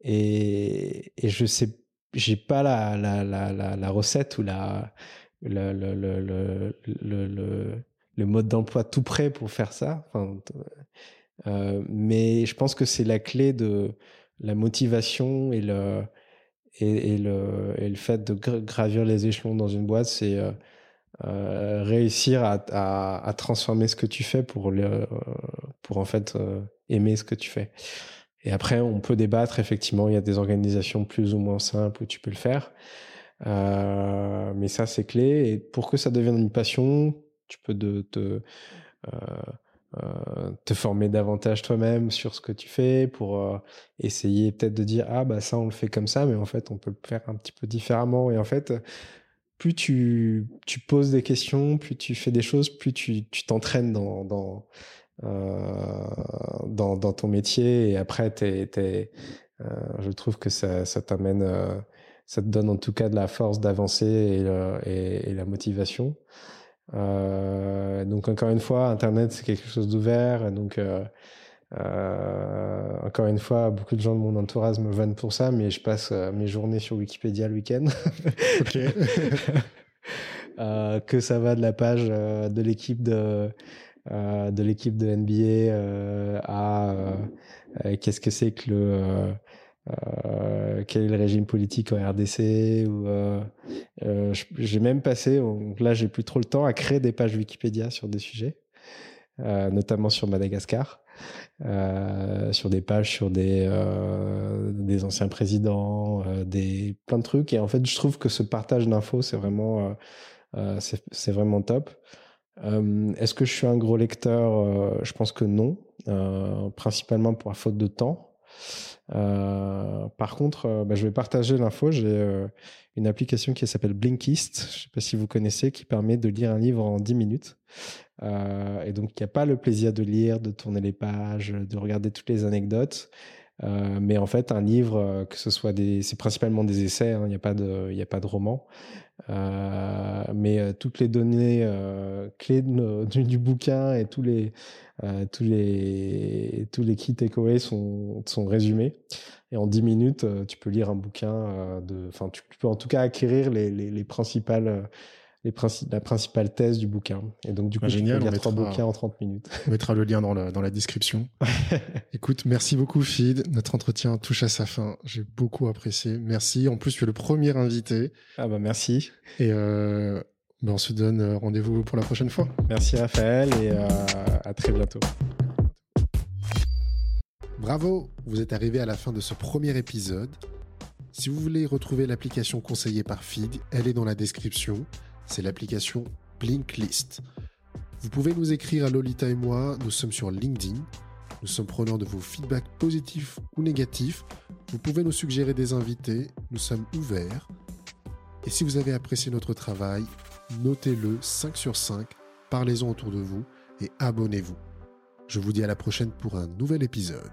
Et, je sais, j'ai pas la, la, la, la, recette ou la, le, le, le, le, le mode d'emploi tout prêt pour faire ça. Euh, mais je pense que c'est la clé de la motivation et le, et, le, et le fait de gravir les échelons dans une boîte, c'est euh, euh, réussir à, transformer ce que tu fais pour, le, pour en fait aimer ce que tu fais. Et après, on peut débattre, effectivement, il y a des organisations plus ou moins simples où tu peux le faire. mais ça, c'est clé. Et pour que ça devienne une passion, tu peux te, euh, euh, te former davantage toi-même sur ce que tu fais pour euh, essayer peut-être de dire ah bah ça on le fait comme ça mais en fait on peut le faire un petit peu différemment et en fait plus tu, tu poses des questions plus tu fais des choses plus tu t'entraînes dans dans, dans, dans ton métier et après t'es, t'es, je trouve que ça, ça t'amène ça te donne en tout cas de la force d'avancer et, et, et la motivation euh, donc encore une fois, Internet c'est quelque chose d'ouvert. Donc euh, euh, encore une fois, beaucoup de gens de mon entourage me vannent pour ça, mais je passe mes journées sur Wikipédia le week-end. que ça va de la page de l'équipe de de l'équipe de NBA à qu'est-ce que c'est que le euh, quel est le régime politique en RDC ou euh, euh, j'ai même passé donc là j'ai plus trop le temps à créer des pages Wikipédia sur des sujets notamment sur Madagascar sur des pages sur des des anciens présidents des plein de trucs. Et en fait je trouve que ce partage d'infos c'est vraiment c'est vraiment top. Est-ce que je suis un gros lecteur? Je pense que non principalement pour la faute de temps. euh, par contre, euh, bah, je vais partager l'info. J'ai euh, une application qui s'appelle Blinkist, je ne sais pas si vous connaissez, qui permet de lire un livre en 10 minutes. et donc, il n'y a pas le plaisir de lire, de tourner les pages, de regarder toutes les anecdotes. Mais en fait, un livre, que ce soit des, c'est principalement des essais, hein, il n'y a pas de, il a pas de roman. mais toutes les données clés du, bouquin et tous les, euh, tous les tous les key takeaways sont sont résumés et en 10 minutes euh, tu peux lire un bouquin euh, de enfin tu peux en tout cas acquérir les les, les principales les la principale thèse du bouquin. Et donc, du coup, génial, tu peux lire trois bouquins en 30 minutes. On mettra le lien dans la, dans la description. Écoute, merci beaucoup, Fid. Notre entretien touche à sa fin. J'ai beaucoup apprécié. Merci. En plus, tu es le premier invité. Ah bah, merci. Et euh, ben, on se donne euh, rendez-vous pour la prochaine fois. Merci Raphaël et euh, à très bientôt. Bravo, vous êtes arrivé à la fin de ce premier épisode. Si vous voulez retrouver l'application conseillée par Fig, elle est dans la description. C'est l'application Blinklist. Vous pouvez nous écrire à Lolita et moi, nous sommes sur LinkedIn. Nous sommes preneurs de vos feedbacks positifs ou négatifs. Vous pouvez nous suggérer des invités, nous sommes ouverts. Et si vous avez apprécié notre travail, notez-le 5 sur 5, parlez-en autour de vous et abonnez-vous. Je vous dis à la prochaine pour un nouvel épisode.